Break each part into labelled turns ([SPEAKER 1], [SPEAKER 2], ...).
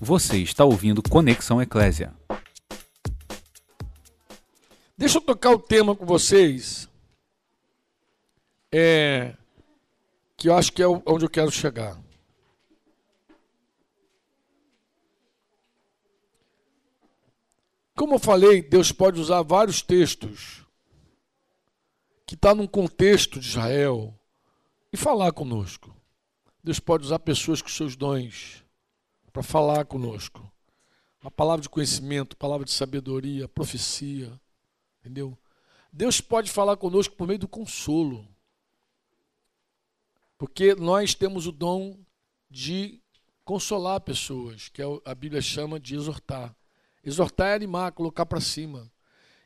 [SPEAKER 1] Você está ouvindo Conexão Eclésia.
[SPEAKER 2] Deixa eu tocar o tema com vocês. É, que eu acho que é onde eu quero chegar. Como eu falei, Deus pode usar vários textos que está num contexto de Israel e falar conosco. Deus pode usar pessoas com seus dons para falar conosco. Uma palavra de conhecimento, palavra de sabedoria, profecia. Entendeu? Deus pode falar conosco por meio do consolo. Porque nós temos o dom de consolar pessoas, que é a Bíblia chama de exortar. Exortar é animar, colocar para cima.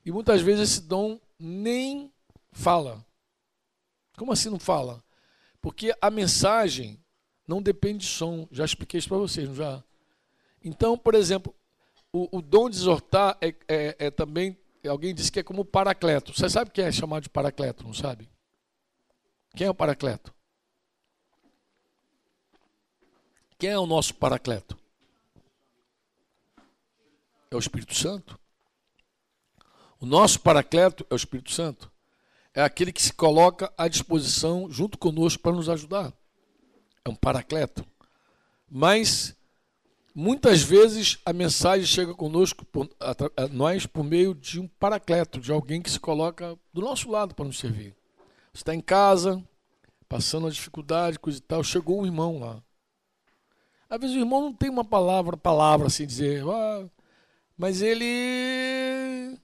[SPEAKER 2] E muitas vezes esse dom nem fala. Como assim não fala? Porque a mensagem não depende de som. Já expliquei isso para vocês, não já? Então, por exemplo, o, o dom de exortar é, é, é, também. Alguém disse que é como paracleto. Você sabe o que é chamado de paracleto, não sabe? Quem é o paracleto? Quem é o nosso paracleto? É o Espírito Santo. O nosso paracleto é o Espírito Santo. É aquele que se coloca à disposição junto conosco para nos ajudar. É um paracleto. Mas muitas vezes a mensagem chega conosco, a, nós, por meio de um paracleto, de alguém que se coloca do nosso lado para nos servir. Você está em casa, passando a dificuldade, coisa e tal, chegou um irmão lá. Às vezes o irmão não tem uma palavra, palavra assim dizer, ah, mas ele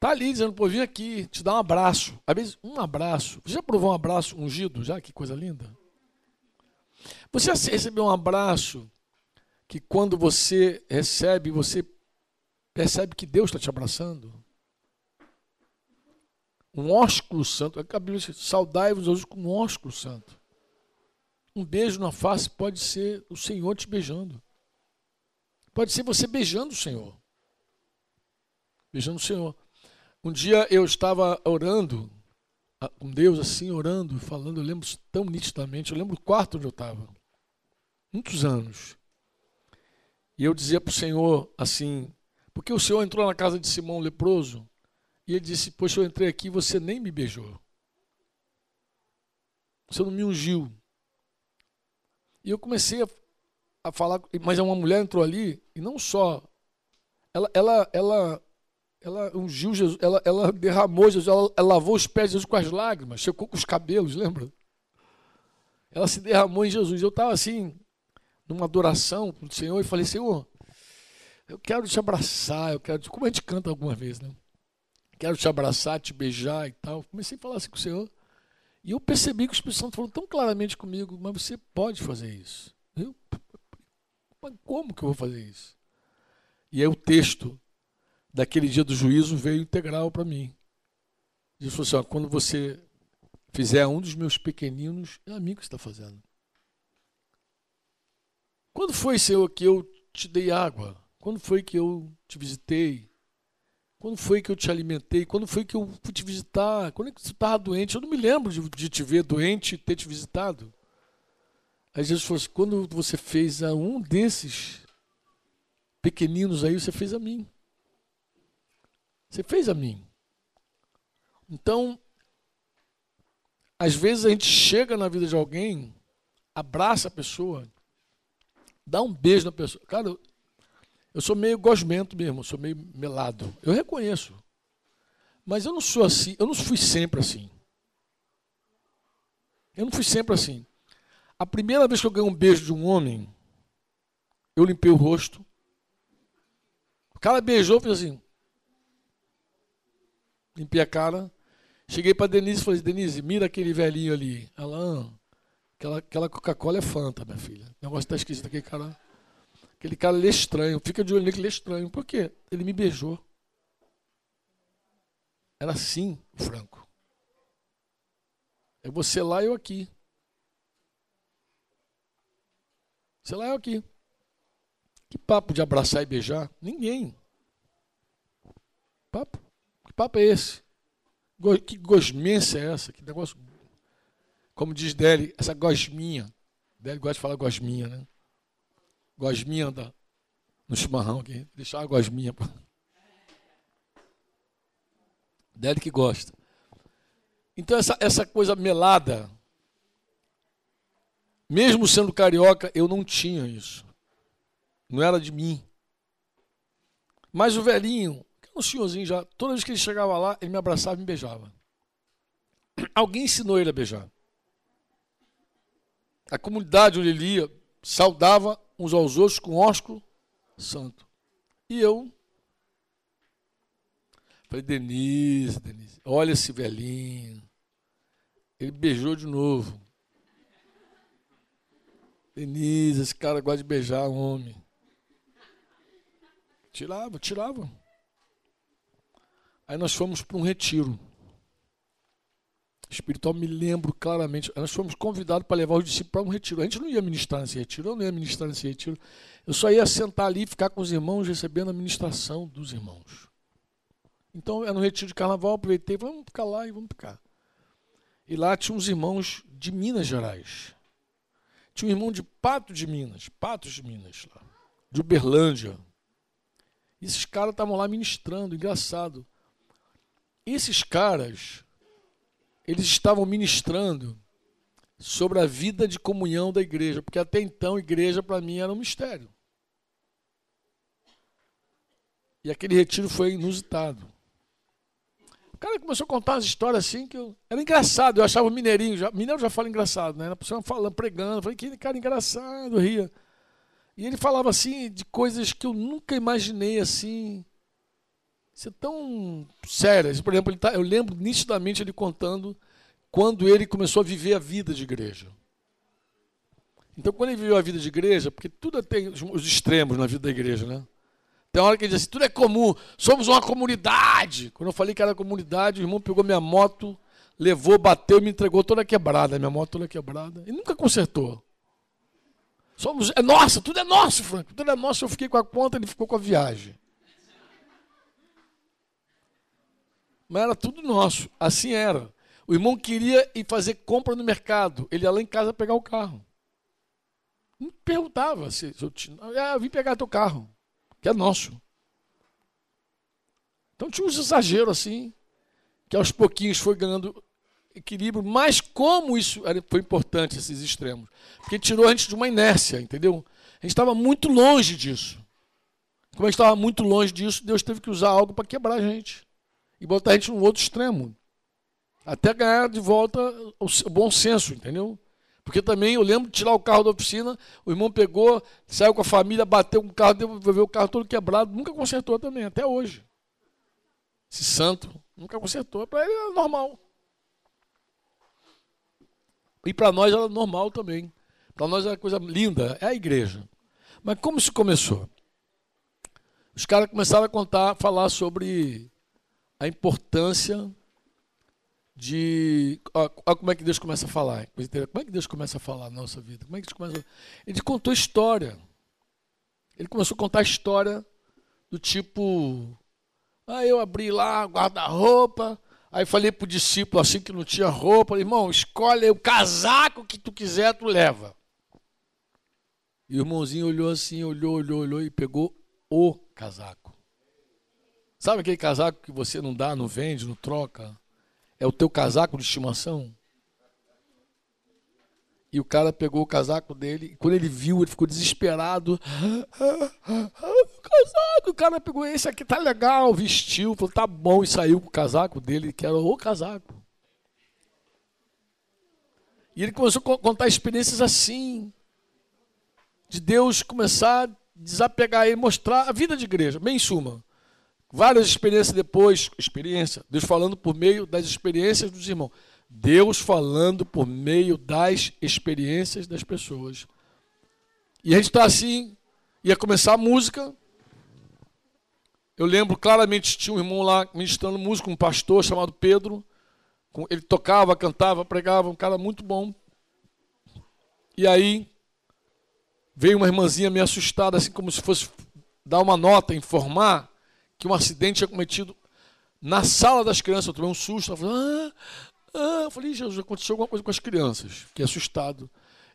[SPEAKER 2] tá ali dizendo, pô, vim aqui te dar um abraço. Às vezes, um abraço. Você já provou um abraço ungido? Já? Que coisa linda. Você recebeu um abraço que quando você recebe, você percebe que Deus está te abraçando? Um ósculo santo. A Bíblia diz, saudai-vos hoje com um ósculo santo. Um beijo na face pode ser o Senhor te beijando. Pode ser você beijando o Senhor. Beijando o Senhor. Um dia eu estava orando com Deus, assim, orando, falando, eu lembro tão nitidamente, eu lembro o quarto onde eu estava. Muitos anos. E eu dizia para o Senhor assim, porque o Senhor entrou na casa de Simão leproso, e ele disse, poxa, eu entrei aqui e você nem me beijou. Você não me ungiu. E eu comecei a, a falar, mas uma mulher entrou ali e não só, ela, ela, ela, ela ungiu Jesus, ela, ela derramou Jesus, ela, ela lavou os pés de Jesus com as lágrimas, checou com os cabelos, lembra? Ela se derramou em Jesus. Eu estava assim, numa adoração para o Senhor e falei, Senhor, eu quero te abraçar, eu quero, como a gente canta algumas vezes, né? Quero te abraçar, te beijar e tal. Comecei a falar assim com o Senhor. E eu percebi que o Espírito Santo falou tão claramente comigo, mas você pode fazer isso. Eu, mas como que eu vou fazer isso? E aí o texto daquele dia do juízo veio integral para mim. Diz assim, ó, quando você fizer um dos meus pequeninos, é a mim que está fazendo. Quando foi, Senhor, que eu te dei água? Quando foi que eu te visitei? Quando foi que eu te alimentei? Quando foi que eu fui te visitar? Quando é que você estava doente? Eu não me lembro de, de, te ver doente e ter te visitado. Aí Jesus falou assim: quando você fez a um desses pequeninos aí, você fez a mim. Você fez a mim. Então, às vezes a gente chega na vida de alguém, abraça a pessoa, dá um beijo na pessoa. Cara, eu sou meio gosmento mesmo, sou meio melado. Eu reconheço. Mas eu não sou assim, eu não fui sempre assim. Eu não fui sempre assim. A primeira vez que eu ganhei um beijo de um homem, eu limpei o rosto. O cara beijou, fez assim. Limpei a cara. Cheguei para Denise e falei: Denise, mira aquele velhinho ali. Ela, ah, aquela, aquela Coca-Cola é Fanta, minha filha. O negócio está esquisito aquele cara. Aquele cara ele estranho. Fica de olho nele, ele estranho. Por quê? Ele me beijou. Era assim, Franco. É você lá e eu aqui. Você lá e eu aqui. Que papo de abraçar e beijar? Ninguém. Papo? Que papo é esse? Que gosmência é essa? Que negócio. Como diz Deli, essa gosminha. Deli gosta de falar gosminha, né? Gosminha da, no chimarrão aqui. Deixar uma gosminha. Dele que gosta. Então, essa, essa coisa melada, mesmo sendo carioca, eu não tinha isso. Não era de mim. Mas o velhinho, um senhorzinho já, toda vez que ele chegava lá, ele me abraçava e me beijava. Alguém ensinou ele a beijar. A comunidade onde ele ia saudava uns aos outros com ósculo santo. E eu falei, Denise, Denise, olha esse velhinho. Ele beijou de novo. Denise, esse cara gosta de beijar homem. Tirava, tirava. Aí nós fomos para um retiro. Espiritual, me lembro claramente. Nós fomos convidados para levar os discípulos para um retiro. A gente não ia ministrar nesse retiro, eu não ia ministrar nesse retiro. Eu só ia sentar ali e ficar com os irmãos, recebendo a ministração dos irmãos. Então, era um retiro de carnaval, aproveitei, vamos ficar lá e vamos ficar. E lá tinha uns irmãos de Minas Gerais. Tinha um irmão de Pato de Minas, Patos de Minas, lá, de Uberlândia. E esses caras estavam lá ministrando, engraçado. Esses caras, eles estavam ministrando sobre a vida de comunhão da igreja, porque até então a igreja para mim era um mistério. E aquele retiro foi inusitado. O cara começou a contar umas histórias assim que eu... era engraçado. Eu achava mineirinho, já... mineiro já fala engraçado, né? A pessoa falando, pregando, eu falei que cara engraçado, ria. E ele falava assim de coisas que eu nunca imaginei assim. Isso é tão sério. Por exemplo, tá... eu lembro nitidamente ele contando quando ele começou a viver a vida de igreja. Então, quando ele viveu a vida de igreja, porque tudo tem os extremos na vida da igreja, né? Tem hora que ele diz assim, tudo é comum, somos uma comunidade. Quando eu falei que era comunidade, o irmão pegou minha moto, levou, bateu me entregou toda quebrada. Minha moto toda quebrada. E nunca consertou. Somos, é nossa, tudo é nosso, Franco. Tudo é nosso. Eu fiquei com a conta, ele ficou com a viagem. Mas era tudo nosso. Assim era. O irmão queria ir fazer compra no mercado. Ele ia lá em casa pegar o carro. Não perguntava se, eu tinha. Ah, eu vim pegar teu carro que é nosso. Então tinha uns exageros assim, que aos pouquinhos foi ganhando equilíbrio, mas como isso foi importante, esses extremos? Porque tirou a gente de uma inércia, entendeu? A gente estava muito longe disso. Como a gente estava muito longe disso, Deus teve que usar algo para quebrar a gente e botar a gente num outro extremo. Até ganhar de volta o bom senso, entendeu? Porque também eu lembro de tirar o carro da oficina, o irmão pegou, saiu com a família, bateu com o carro, devolveu o carro todo quebrado, nunca consertou também, até hoje. Esse santo nunca consertou. Para ele era normal. E para nós era normal também. Para nós era coisa linda, é a igreja. Mas como isso começou? Os caras começaram a contar, falar sobre a importância de. Olha como é que Deus começa a falar. Como é que Deus começa a falar na nossa vida? Como é que Deus começa a... Ele contou história. Ele começou a contar história do tipo. Ah, eu abri lá guarda-roupa. Aí falei pro discípulo assim que não tinha roupa, irmão, escolhe o casaco que tu quiser, tu leva. E o irmãozinho olhou assim, olhou, olhou, olhou e pegou o casaco. Sabe aquele casaco que você não dá, não vende, não troca? É o teu casaco de estimação? E o cara pegou o casaco dele, e quando ele viu, ele ficou desesperado. o casaco, o cara pegou esse aqui, tá legal, vestiu, falou, tá bom, e saiu com o casaco dele, que era o casaco. E ele começou a contar experiências assim, de Deus começar a desapegar e mostrar a vida de igreja, bem em suma. Várias experiências depois, experiência, Deus falando por meio das experiências dos irmãos. Deus falando por meio das experiências das pessoas. E a gente está assim, ia começar a música. Eu lembro claramente, tinha um irmão lá ministrando música, um pastor chamado Pedro. Ele tocava, cantava, pregava, um cara muito bom. E aí veio uma irmãzinha meio assustada, assim como se fosse dar uma nota, informar que um acidente tinha cometido na sala das crianças. Eu tomei um susto. Eu falei, ah, ah. Eu falei, Jesus, aconteceu alguma coisa com as crianças. Fiquei assustado.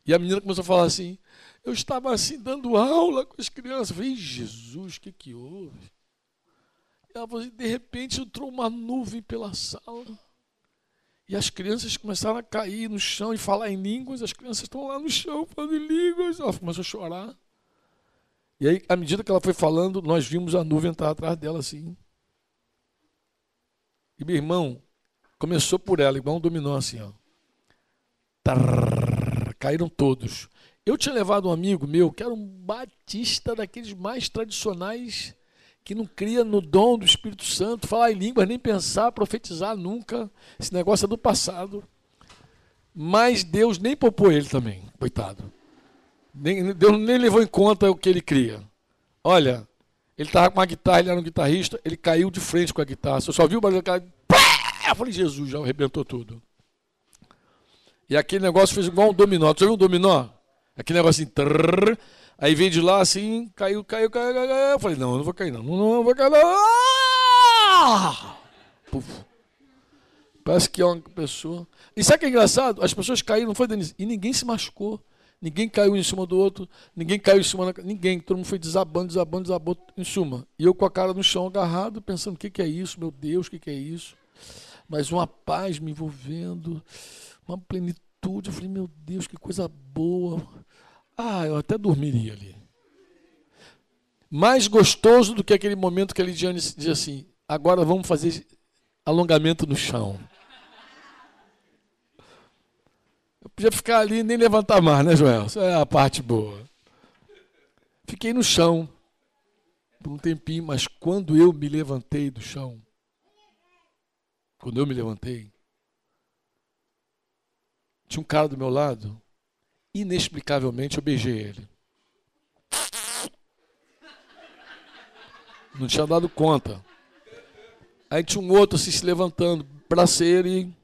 [SPEAKER 2] E a menina começou a falar assim: eu estava assim dando aula com as crianças. Eu falei, Jesus, o que, que houve? Ela falou assim, de repente entrou uma nuvem pela sala. E as crianças começaram a cair no chão e falar em línguas. As crianças estão lá no chão falando em línguas. Ela começou a chorar. E aí, à medida que ela foi falando, nós vimos a nuvem entrar atrás dela assim. E meu irmão começou por ela, igual um dominó assim, ó. Tarrr, caíram todos. Eu tinha levado um amigo meu que era um batista daqueles mais tradicionais que não cria no dom do Espírito Santo, falar em línguas, nem pensar, profetizar nunca. Esse negócio é do passado. Mas Deus nem poupou ele também, coitado. Nem, Deus nem levou em conta o que ele cria. Olha, ele estava com uma guitarra, ele era um guitarrista, ele caiu de frente com a guitarra. Você só viu o barulho cara. Eu falei, Jesus, já arrebentou tudo. E aquele negócio fez igual um dominó. Você viu um dominó? Aquele negócio assim. Trrr, aí veio de lá assim, caiu, caiu, caiu, caiu. Eu falei, não, eu não vou cair, não. Não, não, não vou cair, não. Ah! Puf. Parece que é uma pessoa. E sabe o que é engraçado? As pessoas caíram, não foi, Denise? E ninguém se machucou. Ninguém caiu em cima do outro, ninguém caiu em cima da... Ninguém, todo mundo foi desabando, desabando, desabando, em suma. E eu com a cara no chão agarrado, pensando, o que, que é isso, meu Deus, o que, que é isso? Mas uma paz me envolvendo, uma plenitude. Eu falei, meu Deus, que coisa boa. Ah, eu até dormiria ali. Mais gostoso do que aquele momento que a Lidiane diz assim, agora vamos fazer alongamento no chão. Eu podia ficar ali e nem levantar mais, né, Joel? Isso é a parte boa. Fiquei no chão por um tempinho, mas quando eu me levantei do chão, quando eu me levantei, tinha um cara do meu lado, inexplicavelmente eu beijei ele. Não tinha dado conta. Aí tinha um outro assim se levantando, braceiro e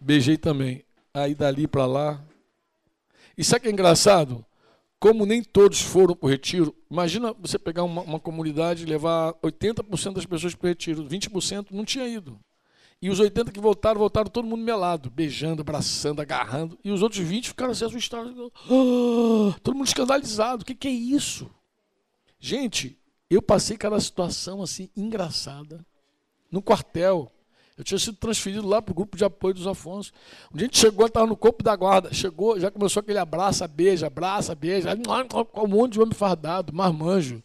[SPEAKER 2] Beijei também. Aí dali para lá. E sabe que é engraçado? Como nem todos foram para o retiro, imagina você pegar uma, uma comunidade e levar 80% das pessoas para o retiro, 20% não tinha ido. E os 80 que voltaram, voltaram todo mundo melado, beijando, abraçando, agarrando. E os outros 20 ficaram assim assustados. Oh, todo mundo escandalizado. O que, que é isso? Gente, eu passei aquela situação assim engraçada. No quartel, eu tinha sido transferido lá para o grupo de apoio dos Afonso. Um dia a gente chegou, estava no corpo da guarda. Chegou, já começou aquele abraça, beija, abraça, beija. Um monte de homem fardado, marmanjo.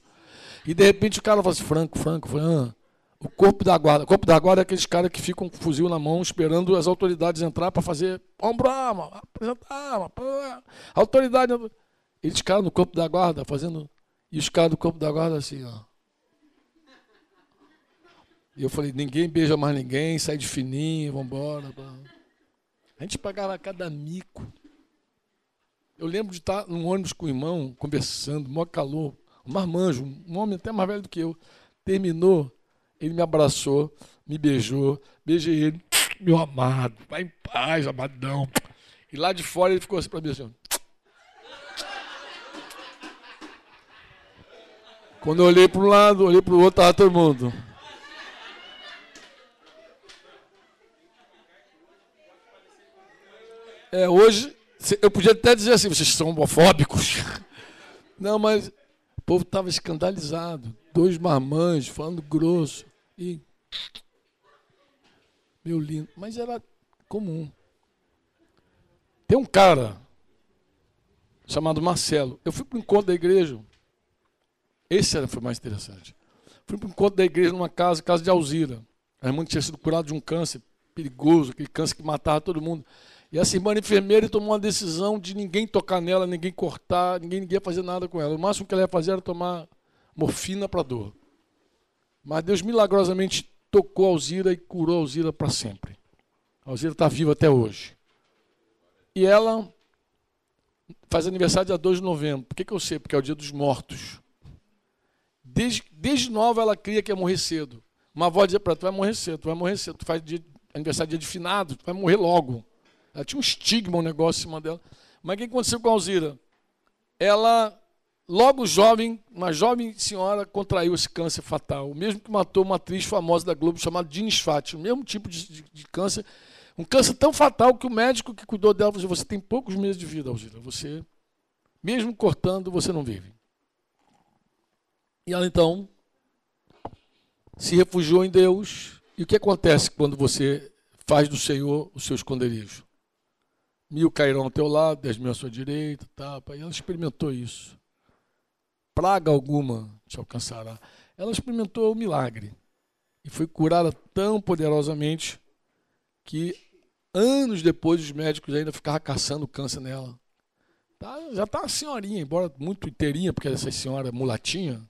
[SPEAKER 2] E de repente o cara falou assim: Franco, Franco, Franco. O corpo da guarda. O corpo da guarda é aqueles caras que ficam com o fuzil na mão, esperando as autoridades entrar para fazer ombro arma, apresentar arma. Autoridade. Eles caras no corpo da guarda fazendo. E os caras do corpo da guarda assim, ó. E eu falei, ninguém beija mais ninguém, sai de fininho, vambora. A gente pagava cada mico. Eu lembro de estar num ônibus com o irmão, conversando, maior calor, um marmanjo, um homem até mais velho do que eu. Terminou, ele me abraçou, me beijou, beijei ele, meu amado, vai em paz, amadão. E lá de fora ele ficou assim para mim assim. Quando eu olhei para um lado, olhei para o outro, estava todo mundo. É, hoje, eu podia até dizer assim, vocês são homofóbicos. Não, mas o povo estava escandalizado. Dois marmães falando grosso. E. Meu lindo. Mas era comum. Tem um cara chamado Marcelo. Eu fui para o encontro da igreja. Esse foi mais interessante. Fui para o encontro da igreja numa casa, casa de Alzira. A irmã tinha sido curada de um câncer perigoso, aquele câncer que matava todo mundo. E essa irmã enfermeira tomou uma decisão de ninguém tocar nela, ninguém cortar, ninguém, ninguém ia fazer nada com ela. O máximo que ela ia fazer era tomar morfina para dor. Mas Deus milagrosamente tocou Alzira e curou Alzira para sempre. Alzira está viva até hoje. E ela faz aniversário dia 2 de novembro. Por que, que eu sei? Porque é o dia dos mortos. Desde, desde nova ela cria que ia morrer cedo. Uma avó dizia para ela, tu vai morrer cedo, tu vai morrer cedo, tu faz dia, aniversário dia de finado, tu vai morrer logo. Ela tinha um estigma, um negócio em cima dela. Mas o que aconteceu com a Alzira? Ela, logo jovem, uma jovem senhora, contraiu esse câncer fatal. O mesmo que matou uma atriz famosa da Globo chamada Dines Fati. O mesmo tipo de, de, de câncer. Um câncer tão fatal que o médico que cuidou dela falou: assim, você tem poucos meses de vida, Alzira. Você, mesmo cortando, você não vive. E ela então se refugiou em Deus. E o que acontece quando você faz do Senhor o seu esconderijo? Mil cairão ao teu lado, dez mil à sua direita, tá? E ela experimentou isso. Praga alguma te alcançará. Ela experimentou o milagre e foi curada tão poderosamente que anos depois os médicos ainda ficavam caçando câncer nela. Tá, já está uma senhorinha, embora muito inteirinha, porque essa senhora mulatinha.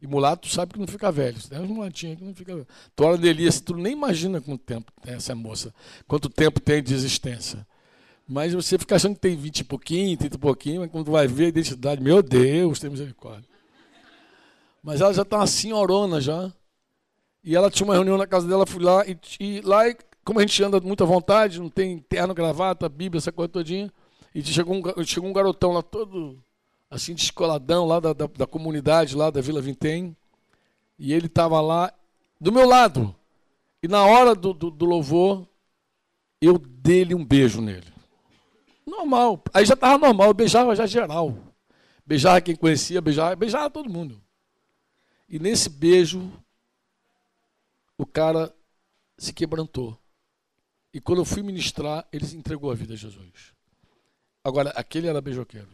[SPEAKER 2] E mulato sabe que não fica velho. Tem umas mulatinhas que não fica velho. Tu olha Elias, tu nem imagina quanto tempo tem essa moça, quanto tempo tem de existência. Mas você fica achando que tem 20 e pouquinho, 30 e pouquinho, mas quando vai ver a identidade, meu Deus, tem misericórdia. Mas ela já está uma senhorona já. E ela tinha uma reunião na casa dela, fui lá, e, e lá, como a gente anda muito à vontade, não tem terno, gravata, Bíblia, essa coisa todinha, e chegou um, chegou um garotão lá todo assim descoladão lá da, da, da comunidade lá da Vila Vintém. E ele estava lá do meu lado. E na hora do, do, do louvor, eu dei-lhe um beijo nele. Normal. Aí já estava normal, eu beijava já geral. Beijava quem conhecia, beijava, beijava todo mundo. E nesse beijo, o cara se quebrantou. E quando eu fui ministrar, ele entregou a vida a Jesus. Agora, aquele era beijoqueiro.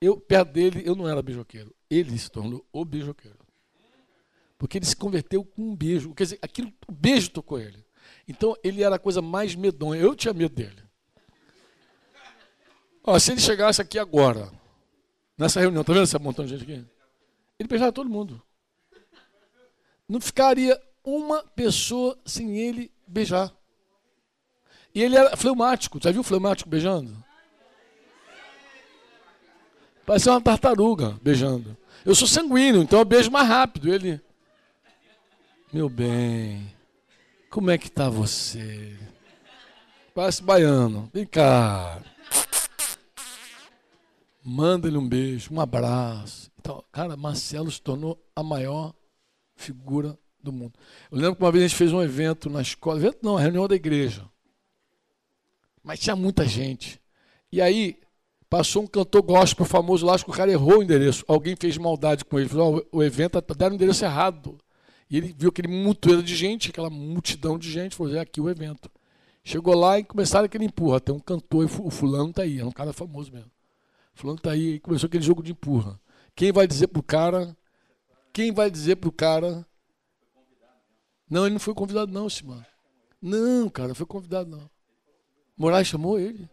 [SPEAKER 2] Eu, perto dele, eu não era beijoqueiro. Ele se tornou o beijoqueiro. Porque ele se converteu com um beijo. Quer dizer, aquilo, o beijo tocou ele. Então, ele era a coisa mais medonha. Eu tinha medo dele. Ó, se ele chegasse aqui agora, nessa reunião, tá vendo essa montão de gente aqui? Ele beijava todo mundo. Não ficaria uma pessoa sem ele beijar. E ele era fleumático. Já viu fleumático beijando? Parece uma tartaruga beijando. Eu sou sanguíneo, então eu beijo mais rápido. Ele, meu bem, como é que tá você? Parece baiano. Vem cá. Manda-lhe um beijo, um abraço. Então, cara, Marcelo se tornou a maior figura do mundo. Eu lembro que uma vez a gente fez um evento na escola, evento não, reunião da igreja. Mas tinha muita gente. E aí Passou um cantor gospel famoso lá, acho que o cara errou o endereço. Alguém fez maldade com ele. Falou, o evento tá, deram o endereço errado. E ele viu aquele mutueiro de gente, aquela multidão de gente, falou, é aqui o evento. Chegou lá e começaram aquele empurra. Tem um cantor, o fulano tá aí, é um cara famoso mesmo. Fulano tá aí, começou aquele jogo de empurra. Quem vai dizer pro cara? Quem vai dizer pro cara? Não, ele não foi convidado não, Simão. Não, cara, foi convidado não. Moraes chamou ele.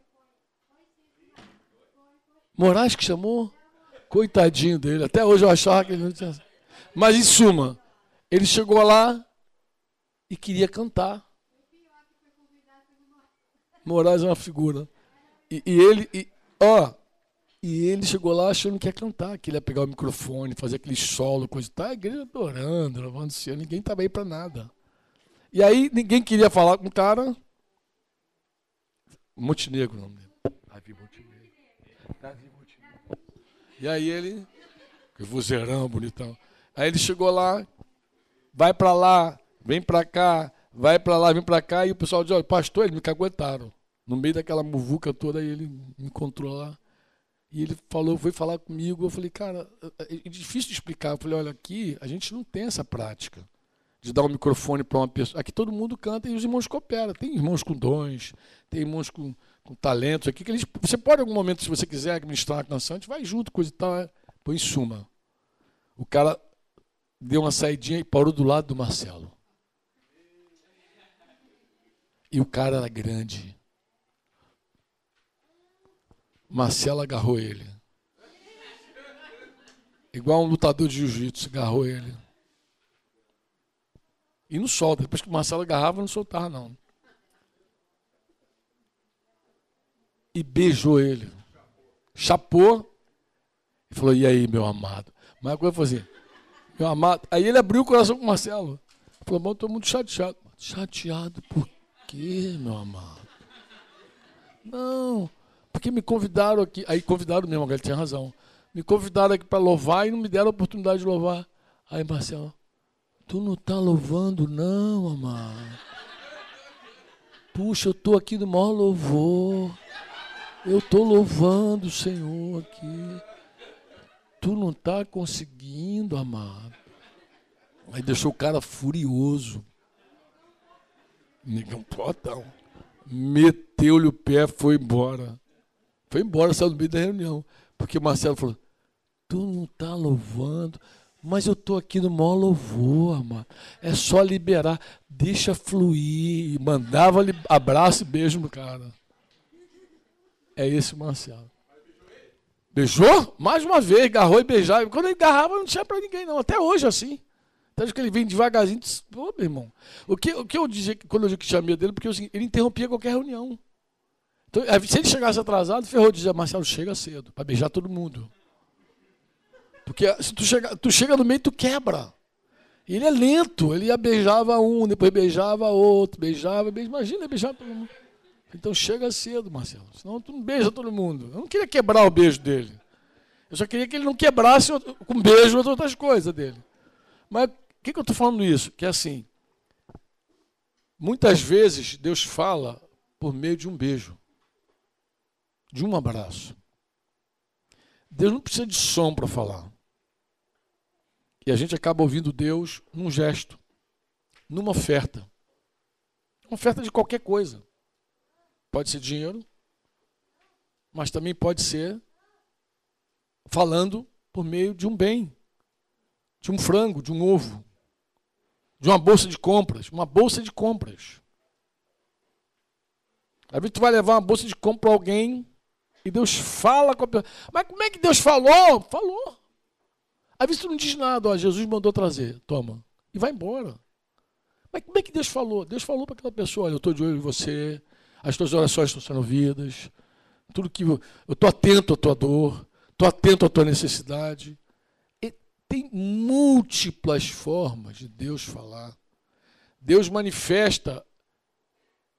[SPEAKER 2] Moraes que chamou? Coitadinho dele. Até hoje eu achava que ele não tinha. Mas em suma, ele chegou lá e queria cantar. Moraes é uma figura. E, e ele, e, ó, e ele chegou lá achando que ia cantar, que ele ia pegar o microfone, fazer aquele solo, coisa e tal. A igreja adorando, louvando o Senhor. Ninguém estava aí para nada. E aí ninguém queria falar com o cara. Montenegro, o nome dele. Davi Montenegro. Davi e aí ele, que vozeirão, bonitão. Aí ele chegou lá, vai para lá, vem para cá, vai para lá, vem para cá, e o pessoal diz, olha, pastor, eles me caguetaram. No meio daquela muvuca toda, ele me encontrou lá. E ele falou, foi falar comigo. Eu falei, cara, é, é difícil de explicar. Eu falei, olha, aqui a gente não tem essa prática de dar um microfone para uma pessoa. Aqui todo mundo canta e os irmãos cooperam. Tem irmãos com dons, tem irmãos com, com talentos aqui, que eles, você pode, em algum momento, se você quiser administrar uma canção, a gente vai junto, coisa e tal. É. Põe em suma. O cara deu uma saidinha e parou do lado do Marcelo. E o cara era grande. Marcelo agarrou ele. Igual um lutador de jiu-jitsu, agarrou ele. E não solta. Depois que o Marcelo agarrava, não soltava, não. e beijou ele. Chapou e falou: E aí, meu amado? Mas a coisa foi assim: Meu amado. Aí ele abriu o coração com o Marcelo. Falou: Bom, estou muito chateado. Chateado por quê, meu amado? Não, porque me convidaram aqui. Aí convidaram mesmo, ele tinha razão. Me convidaram aqui para louvar e não me deram a oportunidade de louvar. Aí, Marcelo, tu não está louvando, não, amado. Puxa, eu estou aqui no maior louvor. Eu estou louvando o Senhor aqui. Tu não está conseguindo, amado. Aí deixou o cara furioso. Negão potão. Meteu-lhe o pé, foi embora. Foi embora, saiu do meio da reunião. Porque Marcelo falou: Tu não está louvando, mas eu estou aqui no maior louvor, amado. É só liberar, deixa fluir. Mandava-lhe abraço e beijo no cara. É esse o Marcelo. Beijou? Mais uma vez, agarrou e beijava. Quando ele agarrava, não tinha para ninguém, não. Até hoje, assim. Até que ele vem devagarzinho. Pô, meu irmão. O que, o que eu dizia quando eu medo dele, porque assim, ele interrompia qualquer reunião. Então, se ele chegasse atrasado, ferrou, dizia, Marcelo, chega cedo, para beijar todo mundo. Porque se tu chega, tu chega no meio, tu quebra. Ele é lento, ele ia beijava um, depois beijava outro, beijava, beijava. Imagina beijar todo mundo. Então chega cedo, Marcelo. Senão tu não beija todo mundo. Eu não queria quebrar o beijo dele. Eu só queria que ele não quebrasse com beijo outras coisas dele. Mas o que, que eu estou falando isso? Que é assim, muitas vezes Deus fala por meio de um beijo, de um abraço. Deus não precisa de som para falar. E a gente acaba ouvindo Deus num gesto, numa oferta. Uma oferta de qualquer coisa. Pode ser dinheiro, mas também pode ser falando por meio de um bem, de um frango, de um ovo, de uma bolsa de compras, uma bolsa de compras. Às vezes tu vai levar uma bolsa de compra para alguém e Deus fala com a pessoa. Mas como é que Deus falou? Falou. Às vezes tu não diz nada, ó, Jesus mandou trazer, toma. E vai embora. Mas como é que Deus falou? Deus falou para aquela pessoa, olha, eu estou de olho em você, as tuas orações estão sendo ouvidas, tudo que eu estou atento à tua dor, estou atento à tua necessidade. E tem múltiplas formas de Deus falar. Deus manifesta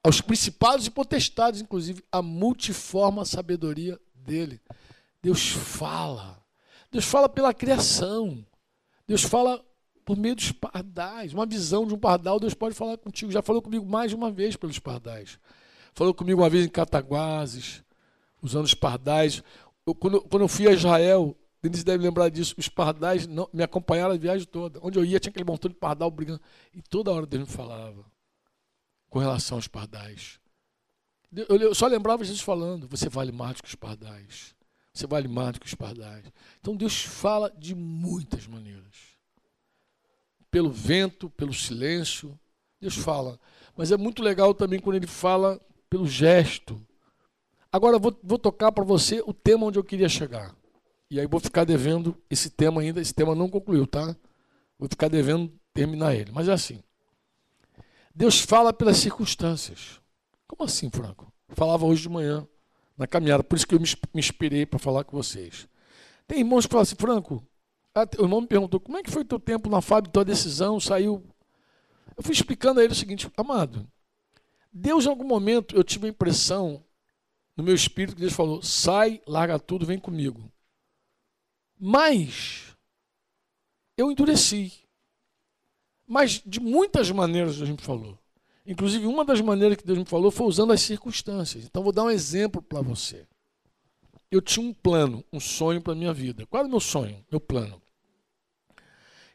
[SPEAKER 2] aos principados e potestades, inclusive, a multiforme sabedoria dele. Deus fala. Deus fala pela criação. Deus fala por meio dos pardais. Uma visão de um pardal, Deus pode falar contigo. Já falou comigo mais de uma vez pelos pardais. Falou comigo uma vez em Cataguases, usando os pardais. Eu, quando, quando, eu fui a Israel, Denise deve lembrar disso, os pardais não, me acompanharam a viagem toda. Onde eu ia, tinha aquele montão de pardal brigando. E toda hora Deus me falava com relação aos pardais. Eu, só lembrava Jesus falando: você vale mais do que os pardais. Você vale mais do que os pardais. Então Deus fala de muitas maneiras. Pelo vento, pelo silêncio, Deus fala. Mas é muito legal também quando ele fala pelo gesto. Agora vou, vou tocar para você o tema onde eu queria chegar. E aí vou ficar devendo esse tema ainda, esse tema não concluiu, tá? Vou ficar devendo terminar ele. Mas é assim. Deus fala pelas circunstâncias. Como assim, Franco? Falava hoje de manhã, na caminhada, por isso que eu me inspirei para falar com vocês. Tem irmãos que falam assim, Franco, o irmão me perguntou, como é que foi teu tempo na Fábio, tua decisão, saiu... Eu fui explicando a ele o seguinte, amado, Deus, em algum momento, eu tive a impressão, no meu espírito, que Deus falou: sai, larga tudo, vem comigo. Mas, eu endureci. Mas, de muitas maneiras, Deus me falou. Inclusive, uma das maneiras que Deus me falou foi usando as circunstâncias. Então, vou dar um exemplo para você. Eu tinha um plano, um sonho para a minha vida. Qual era o meu sonho, meu plano?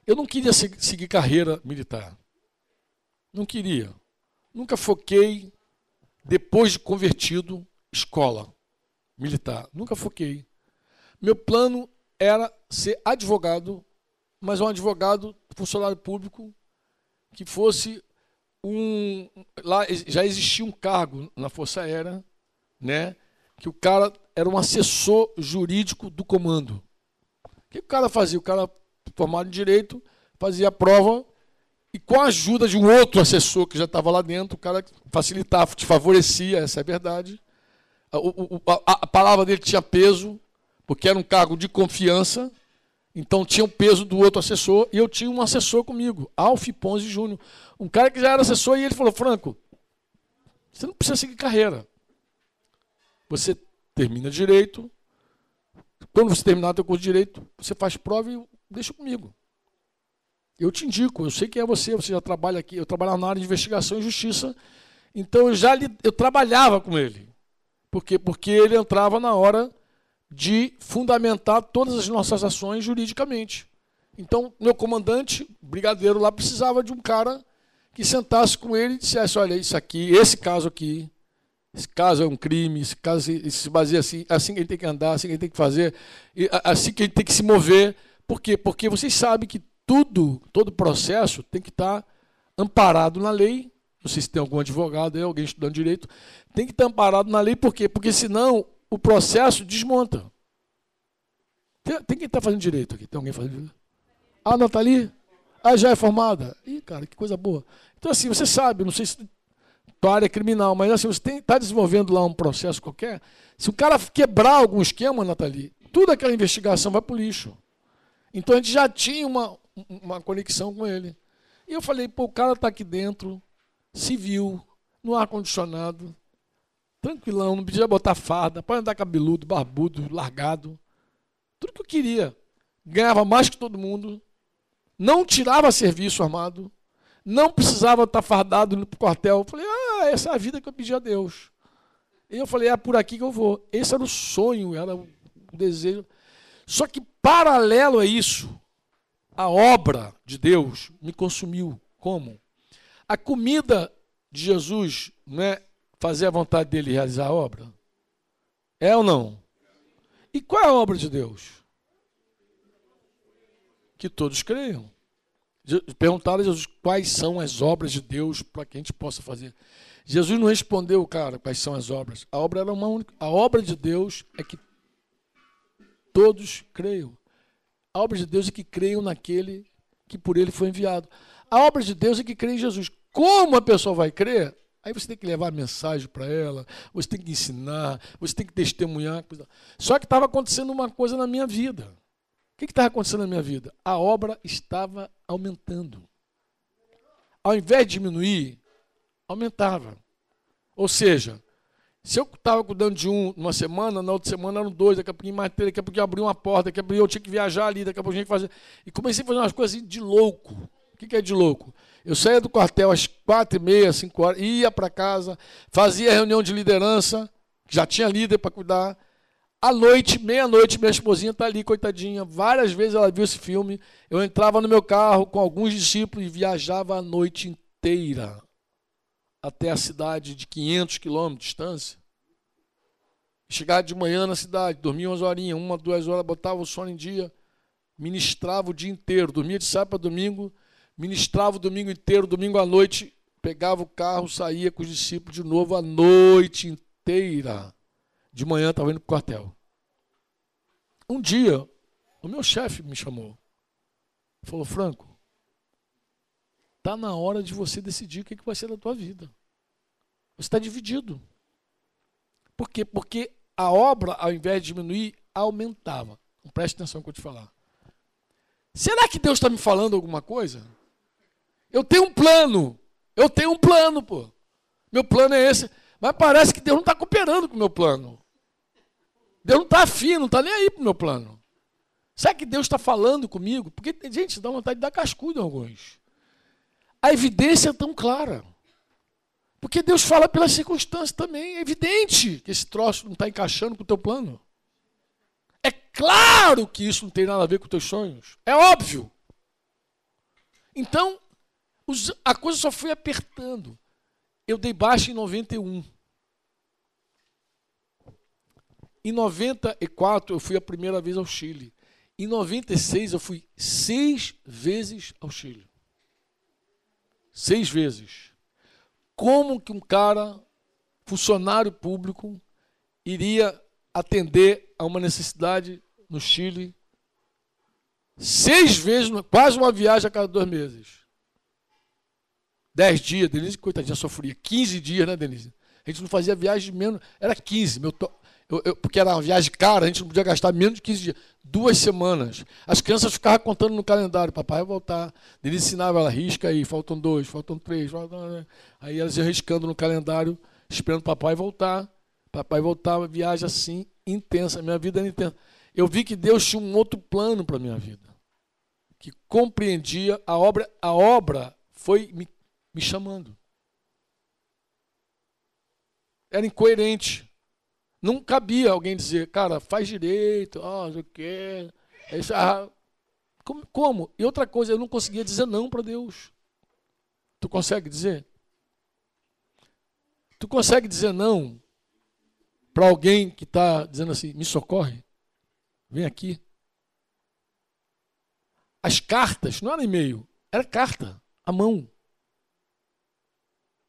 [SPEAKER 2] Eu não queria seguir carreira militar. Não queria. Nunca foquei, depois de convertido, escola militar. Nunca foquei. Meu plano era ser advogado, mas um advogado funcionário público que fosse um. Lá já existia um cargo na Força Aérea, né? Que o cara era um assessor jurídico do comando. O que o cara fazia? O cara formado em direito fazia a prova e com a ajuda de um outro assessor que já estava lá dentro, o cara facilitava, te favorecia, essa é a verdade. A, a, a, palavra dele tinha peso, porque era um cargo de confiança, então tinha o peso do outro assessor, e eu tinha um assessor comigo, Alf Ponzi Júnior. Um cara que já era assessor, e ele falou, Franco, você não precisa seguir carreira. Você termina direito, quando você terminar o seu curso de direito, você faz prova e deixa comigo. Eu te indico, eu sei quem é você, você já trabalha aqui, eu trabalho na área de investigação e justiça, Então eu já eu trabalhava com ele. Por quê? Porque ele entrava na hora de fundamentar todas as nossas ações juridicamente. Então, meu comandante, brigadeiro lá, precisava de um cara que sentasse com ele e dissesse: olha, isso aqui, esse caso aqui, esse caso é um crime, esse caso se baseia assim, assim que ele tem que andar, assim que ele tem que fazer, assim que ele tem que se mover. Por quê? Porque vocês sabem que tudo, todo processo tem que estar amparado na lei. Não sei se tem algum advogado aí, alguém estudando direito. Tem que estar amparado na lei, por quê? Porque senão o processo desmonta. Tem, tem quem está fazendo direito aqui? Tem alguém fazendo direito? Ah, não está ali? Ah, já é formada? Ih, cara, que coisa boa. Então, assim, você sabe, não sei se tua área é criminal, mas assim, você está desenvolvendo lá um processo qualquer. Se o cara quebrar algum esquema, Nathalie, toda aquela investigação vai para o lixo. Então a gente já tinha uma, uma conexão com ele. E eu falei, pô, o cara está aqui dentro, civil, no ar-condicionado, tranquilão, não podia botar farda, pode andar cabeludo, barbudo, largado. Tudo que eu queria. Ganhava mais que todo mundo, não tirava serviço armado, não precisava estar fardado no quartel. Eu falei, ah, essa é a vida que eu pedi a Deus. E eu falei, é por aqui que eu vou. Esse era o sonho, era o desejo. Só que, paralelo a isso, a obra de Deus me consumiu. Como? A comida de Jesus não é fazer a vontade dele realizar a obra? É ou não? E qual é a obra de Deus? que todos creiam. Perguntaram a Jesus quais são as obras de Deus para que a gente possa fazer. Jesus não respondeu, cara, quais são as obras. A obra era uma única. A obra de Deus é que todos creiam. A obra de Deus é que creiam naquele que por ele foi enviado. A obra de Deus é que crê em Jesus. Como a pessoa vai crer? Aí você tem que levar a mensagem para ela, você tem que ensinar, você tem que testemunhar. Só que estava acontecendo uma coisa na minha vida que estava acontecendo na minha vida? A obra estava aumentando. Ao invés de diminuir, aumentava. Ou seja, se eu estava cuidando de um numa semana, na outra semana eram dois, daqui a pouquinho mais três, daqui a pouquinho abriu uma porta, daqui a pouquinho eu tinha que viajar ali, daqui a pouquinho tinha que fazer. E comecei a fazer umas coisas assim de louco. O que é de louco? Eu saía do quartel às quatro e meia, cinco horas, ia para casa, fazia reunião de liderança, já tinha líder para cuidar, à noite, meia-noite, minha esposinha está ali, coitadinha. Várias vezes ela viu esse filme. Eu entrava no meu carro com alguns discípulos e viajava a noite inteira até a cidade de 500 quilômetros de distância. Chegava de manhã na cidade, dormia umas horinhas, uma, duas horas, botava o sono em dia, ministrava o dia inteiro, dormia de sábado para domingo, ministrava o domingo inteiro, domingo à noite, pegava o carro, saía com os discípulos de novo a noite inteira. De manhã estava indo para o quartel. Um dia, o meu chefe me chamou. Falou, Franco, está na hora de você decidir o que, que vai ser da tua vida. Você está dividido. Por quê? Porque a obra, ao invés de diminuir, aumentava. Preste atenção no que eu te falar. Será que Deus está me falando alguma coisa? Eu tenho um plano. Eu tenho um plano, pô. Meu plano é esse. Mas parece que Deus não está cooperando com o meu plano. Deus não está afim, não está nem aí para o meu plano. Será que Deus está falando comigo? Porque, gente, dá vontade de dar cascudo em alguns. A evidência é tão clara. Porque Deus fala pelas circunstâncias também. É evidente que esse troço não está encaixando com o teu plano. É claro que isso não tem nada a ver com os teus sonhos. É óbvio. Então, a coisa só foi apertando. Eu dei baixa em 91. Em 94 eu fui a primeira vez ao Chile. Em 96 eu fui seis vezes ao Chile. Seis vezes. Como que um cara, funcionário público, iria atender a uma necessidade no Chile seis vezes, quase uma viagem a cada dois meses. Dez dias, Denise, coitadinha, sofria. 15 dias, né, Denise? A gente não fazia viagem menos, era 15. Meu, to eu, eu, porque era uma viagem cara, a gente não podia gastar menos de 15 dias. Duas semanas. As crianças ficavam contando no calendário, papai vai voltar. Ele ensinava ela, risca aí, faltam dois, faltam três. Faltam... Aí elas iam riscando no calendário, esperando papai voltar. Papai voltava, viagem assim, intensa. Minha vida era intensa. Eu vi que Deus tinha um outro plano para a minha vida. Que compreendia a obra. A obra foi me, me chamando. Era incoerente. Não cabia alguém dizer, cara, faz direito, oh, o que. Ah, como, como? E outra coisa, eu não conseguia dizer não para Deus. Tu consegue dizer? Tu consegue dizer não para alguém que está dizendo assim: me socorre, vem aqui. As cartas, não era e-mail, era carta, à mão.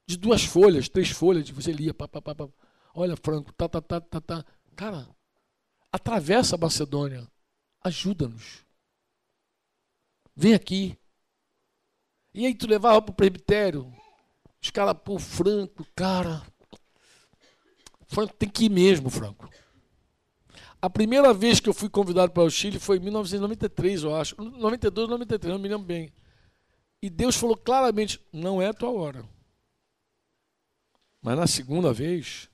[SPEAKER 2] De duas folhas, três folhas, você lia, pá, pá, pá, pá. olha, Franco, tá, tá, tá, tá, tá. Cara, atravessa a Macedônia, ajuda-nos. Vem aqui. E aí tu levava para o presbitério. Os caras, pô, Franco, cara. Franco tem que ir mesmo, Franco. A primeira vez que eu fui convidado para o Chile foi em 1993, eu acho. 92, 93, não me lembro bem. E Deus falou claramente: não é a tua hora. Mas na segunda vez,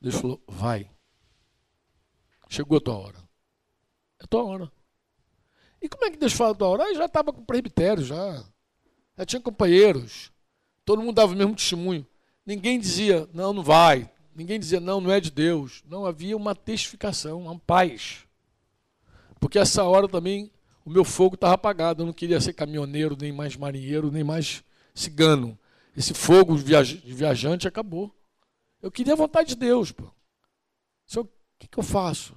[SPEAKER 2] Deus falou: vai. Chegou a tua hora. É a tua hora. E como é que Deus fala a tua hora? Aí já estava com presbitério, já. Já tinha companheiros. Todo mundo dava o mesmo testemunho. Ninguém dizia, não, não vai. Ninguém dizia, não, não é de Deus. Não, havia uma testificação, uma paz. Porque essa hora também o meu fogo estava apagado. Eu não queria ser caminhoneiro, nem mais marinheiro, nem mais cigano. Esse fogo de viajante acabou. Eu queria a vontade de Deus. Pô. O que, que eu faço?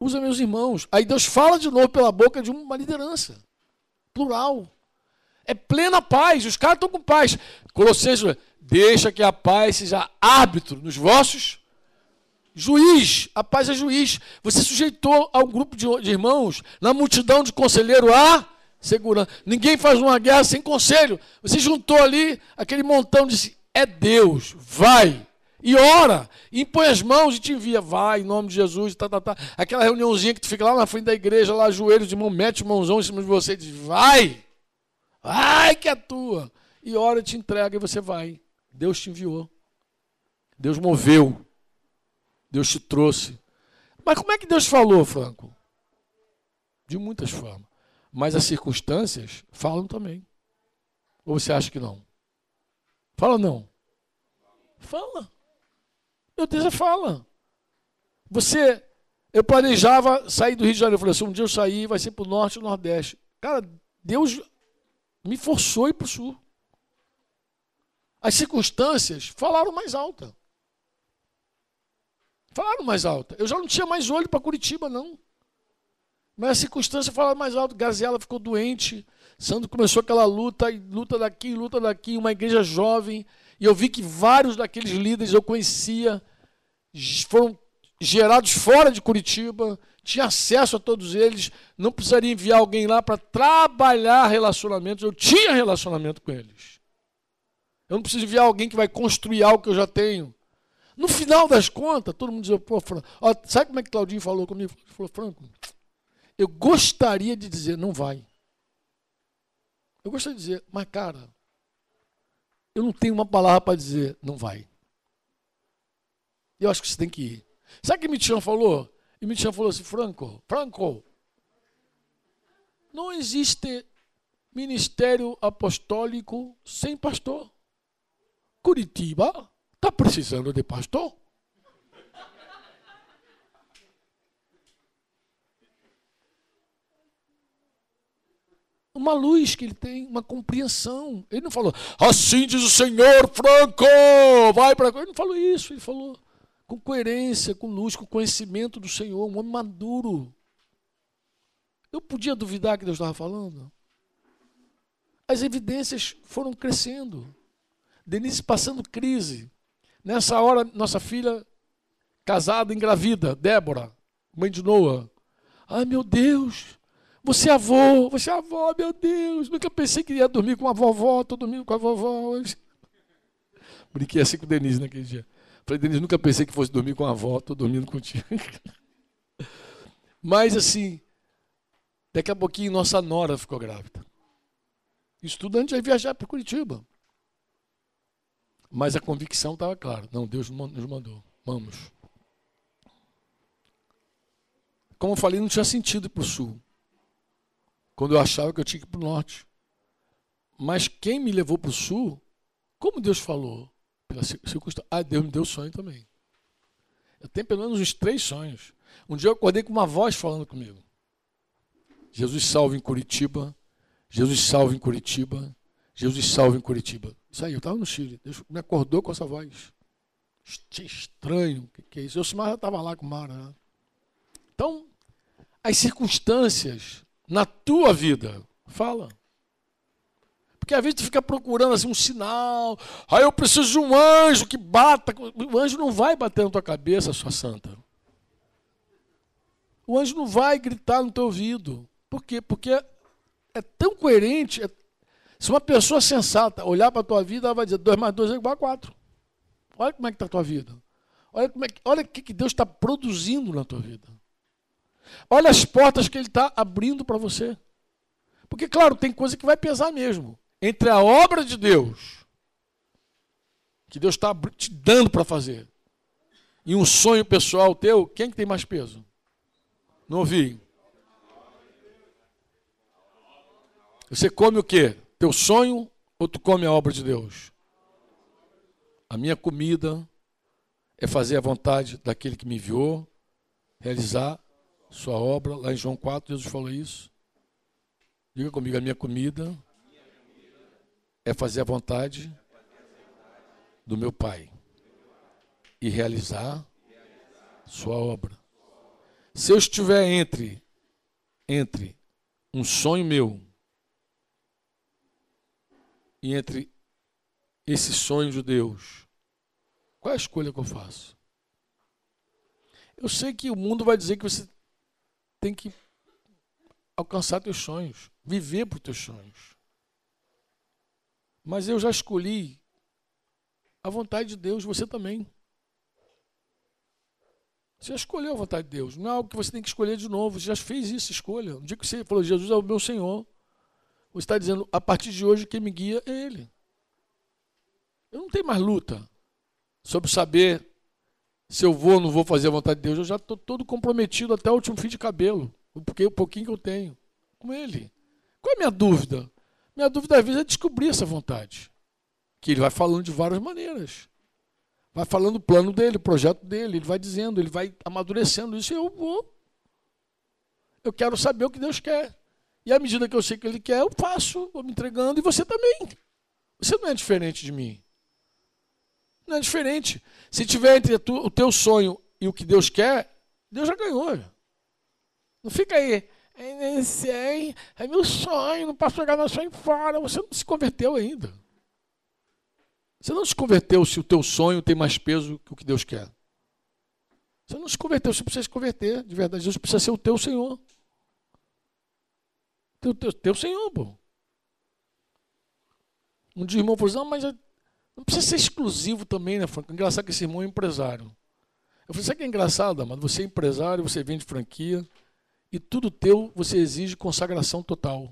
[SPEAKER 2] Usa meus irmãos. Aí Deus fala de novo pela boca de uma liderança. Plural. É plena paz. Os caras estão com paz. Colossenses, deixa que a paz seja árbitro nos vossos juiz. A paz é juiz. Você sujeitou a um grupo de irmãos, na multidão de conselheiro, a segurança. Ninguém faz uma guerra sem conselho. Você juntou ali aquele montão de disse: é Deus, vai. E ora, impõe as mãos e te envia, vai, em nome de Jesus, tá, tá, tá. Aquela reuniãozinha que tu fica lá na frente da igreja, lá, joelhos de mão, mete mãozão em cima de você e diz, vai, vai que é tua. E ora, te entrega e você vai. Deus te enviou. Deus moveu. Deus te trouxe. Mas como é que Deus falou, Franco? De muitas formas. Mas as circunstâncias falam também. Ou você acha que não? Fala não. Fala. Meu Deus, é fala. Você, eu planejava sair do Rio de Janeiro. Eu falei assim, um dia eu sair, vai ser para o norte e nordeste. Cara, Deus me forçou a ir para o sul. As circunstâncias falaram mais alta. Falaram mais alto. Eu já não tinha mais olho para Curitiba, não. Mas a circunstância falava mais alto. Gazela ficou doente. Sandro começou aquela luta, luta daqui, luta daqui, uma igreja jovem. E eu vi que vários daqueles líderes eu conhecia, foram gerados fora de Curitiba, tinha acesso a todos eles, não precisaria enviar alguém lá para trabalhar relacionamentos, eu tinha relacionamento com eles. Eu não preciso enviar alguém que vai construir algo que eu já tenho. No final das contas, todo mundo dizia, pô, Franco, sabe como é que Claudinho falou comigo? Ele falou, Franco, eu gostaria de dizer, não vai. Eu gostaria de dizer, mas cara, eu não tenho uma palavra para dizer, não vai. Eu acho que você tem que ir. Sabe o que Mitian falou? E Mitian falou assim, Franco, Franco, não existe ministério apostólico sem pastor. Curitiba Está precisando de pastor? Uma luz que ele tem, uma compreensão. Ele não falou, assim diz o Senhor, Franco, vai para. Ele não falou isso, ele falou com coerência, com luz, com conhecimento do Senhor, um homem maduro. Eu podia duvidar que Deus estava falando? As evidências foram crescendo. Denise passando crise. Nessa hora, nossa filha, casada, engravida, Débora, mãe de Noah. Ai, meu Deus, você é avô, você é avó, meu Deus. Nunca pensei que ia dormir com a vovó, estou dormindo com a vovó hoje. Brinquei assim com Denise naquele dia. Falei, Denise, nunca pensei que fosse dormir com a avó, estou dormindo contigo. Mas assim, daqui a pouquinho nossa nora ficou grávida. Estudante vai viajar para Curitiba. Mas a convicção estava clara. Não, Deus nos mandou. Vamos. Como eu falei, não tinha sentido para o sul. Quando eu achava que eu tinha que ir para o norte. Mas quem me levou para o sul, como Deus falou, pela circunstância. Ah, Deus me deu sonho também. Eu tenho pelo menos uns três sonhos. Um dia eu acordei com uma voz falando comigo. Jesus salve em Curitiba. Jesus salve em Curitiba. Jesus salve em Curitiba. Isso aí, eu estava no Chile. Deus me acordou com essa voz. Estranho, o que, que, é isso? Eu já estava lá com o Mara. Né? Então, as circunstâncias na tua vida, fala. Porque às vezes tu fica procurando assim, um sinal. Aí eu preciso de um anjo que bata. O anjo não vai bater na tua cabeça, sua santa. O anjo não vai gritar no teu ouvido. Por quê? Porque é, tão coerente. É, se uma pessoa sensata olhar para a tua vida, ela vai dizer 2 mais 2 é igual a 4. Olha como é que está a tua vida. Olha, como é que, olha o que Deus está produzindo na tua vida. Olha as portas que Ele está abrindo para você. Porque, claro, tem coisa que vai pesar mesmo. Entre a obra de Deus, que Deus está te dando para fazer, e um sonho pessoal teu, quem que tem mais peso? Não ouvi. Você come o quê? Teu sonho ou tu come a obra de Deus? A minha comida é fazer a vontade daquele que me enviou, realizar sua obra. Lá em João 4, Jesus falou isso. Diga comigo, a minha comida é fazer a vontade do meu Pai e realizar sua obra. Se eu estiver entre entre um sonho meu e entre esse sonho de Deus, qual é a escolha que eu faço? Eu sei que o mundo vai dizer que você tem que alcançar teus sonhos, viver por teus sonhos. Mas eu já escolhi a vontade de Deus, você também. Você já escolheu a vontade de Deus. Não é algo que você tem que escolher de novo. Você já fez isso, escolha. No dia que você falou, Jesus é o meu Senhor, você está dizendo, a partir de hoje, quem me guia é Ele. Eu não tenho mais luta sobre saber se eu vou ou não vou fazer a vontade de Deus. Eu já estou todo comprometido até o último fio de cabelo. Porque o pouquinho que eu tenho com Ele. Qual é a minha dúvida? Minha dúvida às vezes é descobrir essa vontade. Que Ele vai falando de várias maneiras. Vai falando o plano dele, o projeto dele, ele vai dizendo, ele vai amadurecendo isso e eu vou. Eu quero saber o que Deus quer. E à medida que eu sei o que Ele quer, eu faço, vou me entregando, e você também. Você não é diferente de mim. Não é diferente. Se tiver entre tu, o teu sonho e o que Deus quer, Deus já ganhou. Não fica aí, não sei, é meu sonho, não posso jogar meu sonho fora. Você não se converteu ainda. Você não se converteu se o teu sonho tem mais peso que o que Deus quer. Você não se converteu, você precisa se converter, de verdade. Deus precisa ser o teu Senhor. Teu, teu, teu Senhor, pô. Um dia o irmão falou assim, não, mas não precisa ser exclusivo também, né, Franco? Engraçado que esse irmão é empresário. Eu falei, sabe que é engraçado, amado? Você é empresário, você vende franquia, e tudo teu você exige consagração total.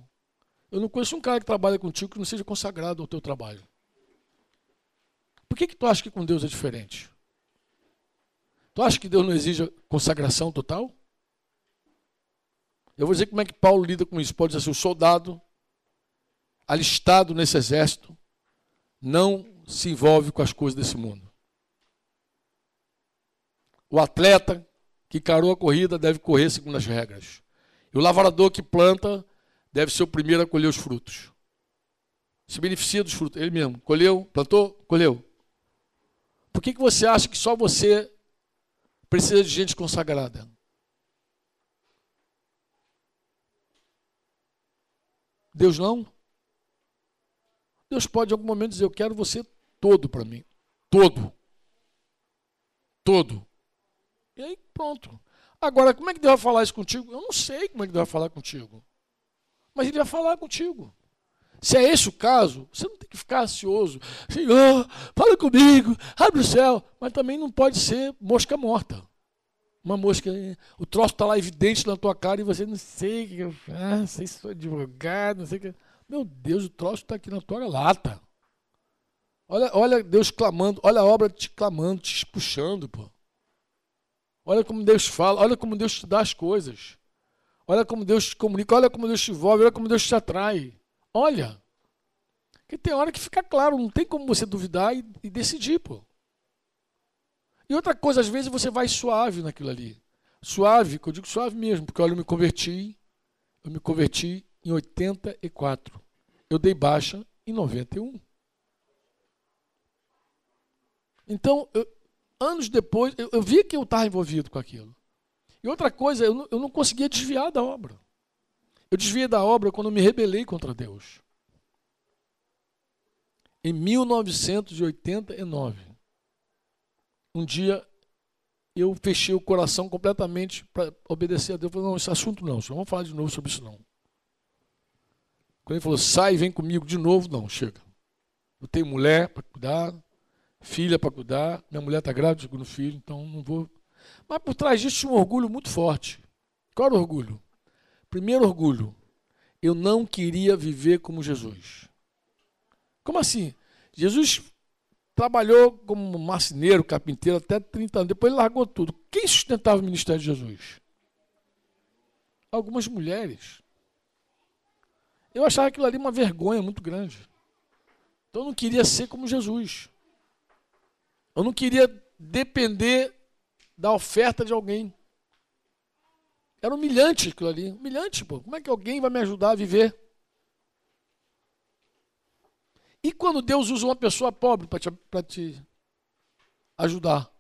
[SPEAKER 2] Eu não conheço um cara que trabalha contigo que não seja consagrado ao teu trabalho. Por que, que tu acha que com Deus é diferente? Tu acha que Deus não exige consagração total? Eu vou dizer como é que Paulo lida com isso. Pode dizer assim: o soldado alistado nesse exército não se envolve com as coisas desse mundo. O atleta que carou a corrida deve correr segundo as regras. E o lavrador que planta deve ser o primeiro a colher os frutos. Se beneficia dos frutos. Ele mesmo. Colheu, plantou, colheu. Por que, que você acha que só você precisa de gente consagrada? Deus não? Deus pode em algum momento dizer: Eu quero você todo para mim. Todo. Todo. E aí, pronto. Agora, como é que Deus vai falar isso contigo? Eu não sei como é que Deus vai falar contigo. Mas Ele vai falar contigo. Se é esse o caso, você não tem que ficar ansioso. Senhor, fala comigo, abre o céu. Mas também não pode ser mosca morta. Uma mosca, o troço está lá evidente na tua cara e você não sei o que eu faço, sei se sou advogado, não sei o que. Meu Deus, o troço está aqui na tua lata. Olha, olha Deus clamando, olha a obra te clamando, te puxando, pô. Olha como Deus fala, olha como Deus te dá as coisas. Olha como Deus te comunica, olha como Deus te envolve, olha como Deus te atrai. Olha. Porque tem hora que fica claro, não tem como você duvidar e, e decidir, pô. E outra coisa, às vezes você vai suave naquilo ali. Suave, que eu digo suave mesmo, porque olha, eu me converti, eu me converti em 84. Eu dei baixa em 91. Então, eu, anos depois, eu, eu, vi que eu estava envolvido com aquilo. E outra coisa, eu não, eu não conseguia desviar da obra. Eu desviei da obra quando me rebelei contra Deus em 1989. Um dia eu fechei o coração completamente para obedecer a Deus. Eu falei, não, esse assunto não, senhor, vamos falar de novo sobre isso não. Quando ele falou, sai, vem comigo de novo, não, chega. Eu tenho mulher para cuidar, filha para cuidar, minha mulher está grávida, segundo filho, então não vou. Mas por trás disso tinha um orgulho muito forte. Qual era o orgulho? Primeiro orgulho, eu não queria viver como Jesus. Como assim? Jesus trabalhou como marceneiro, carpinteiro até 30 anos. Depois ele largou tudo. Quem sustentava o ministério de Jesus? Algumas mulheres. Eu achava aquilo ali uma vergonha muito grande. Então eu não queria ser como Jesus. Eu não queria depender da oferta de alguém. Era humilhante aquilo ali. Humilhante, pô. Como é que alguém vai me ajudar a viver? E quando Deus usa uma pessoa pobre para te, te ajudar?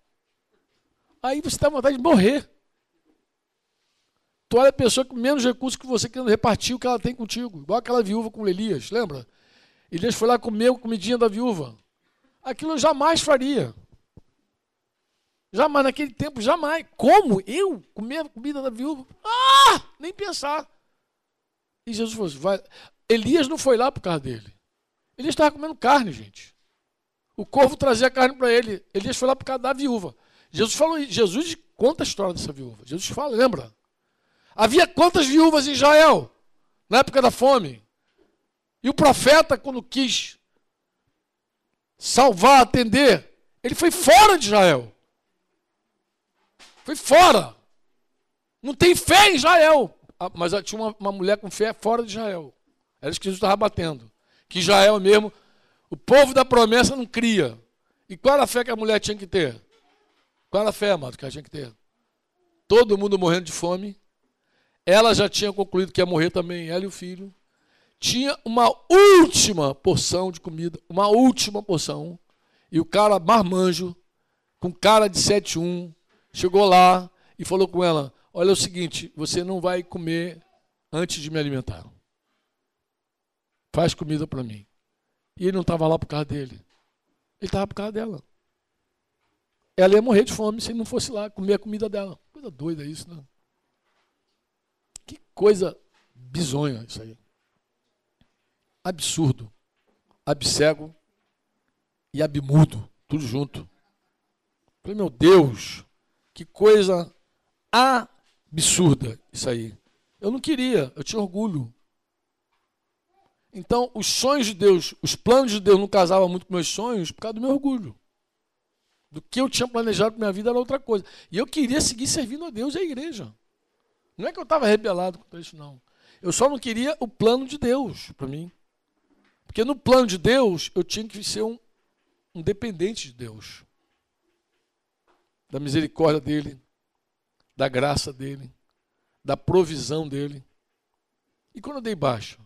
[SPEAKER 2] Aí você tem vontade de morrer. Tu olha a pessoa com menos recursos que você querendo repartir o que ela tem contigo. Igual aquela viúva com Elias, lembra? Elias foi lá comer a comidinha da viúva. Aquilo eu jamais faria. Jamais, naquele tempo, jamais. Como? Eu comer a comida da viúva? Ah! Nem pensar. E Jesus falou assim, vai. Elias não foi lá por causa dele. Elias estava comendo carne, gente. O corvo trazia carne para ele. Elias foi lá por causa da viúva. Jesus falou, Jesus conta a história dessa viúva. Jesus fala, lembra? Havia quantas viúvas em Israel na época da fome? E o profeta, quando quis salvar, atender, ele foi fora de Israel. Foi fora. Não tem fé em Israel. Ah, mas tinha uma, uma mulher com fé fora de Israel. Era isso que Jesus estava batendo que Israel mesmo, o povo da promessa não cria. E qual era a fé que a mulher tinha que ter? Qual era a fé, amado, que ela tinha que ter? Todo mundo morrendo de fome. Ela já tinha concluído que ia morrer também, ela e o filho. Tinha uma última porção de comida, uma última porção. E o cara marmanjo, com cara de 7-1, chegou lá e falou com ela: Olha é o seguinte, você não vai comer antes de me alimentar faz comida para mim. E ele não estava lá por causa dele. Ele estava por causa dela. Ela ia morrer de fome se ele não fosse lá comer a comida dela. Coisa doida isso, né? Que coisa bizonha isso aí. Absurdo. Abcego e abmudo. Tudo junto. Falei, meu Deus, que coisa absurda isso aí. Eu não queria, eu tinha orgulho. Então, os sonhos de Deus, os planos de Deus não casavam muito com meus sonhos por causa do meu orgulho. Do que eu tinha planejado para minha vida era outra coisa. E eu queria seguir servindo a Deus e a igreja. Não é que eu estava rebelado contra isso, não. Eu só não queria o plano de Deus para mim. Porque no plano de Deus, eu tinha que ser um, um dependente de Deus. Da misericórdia dele, da graça dele, da provisão dele. E quando eu dei baixa?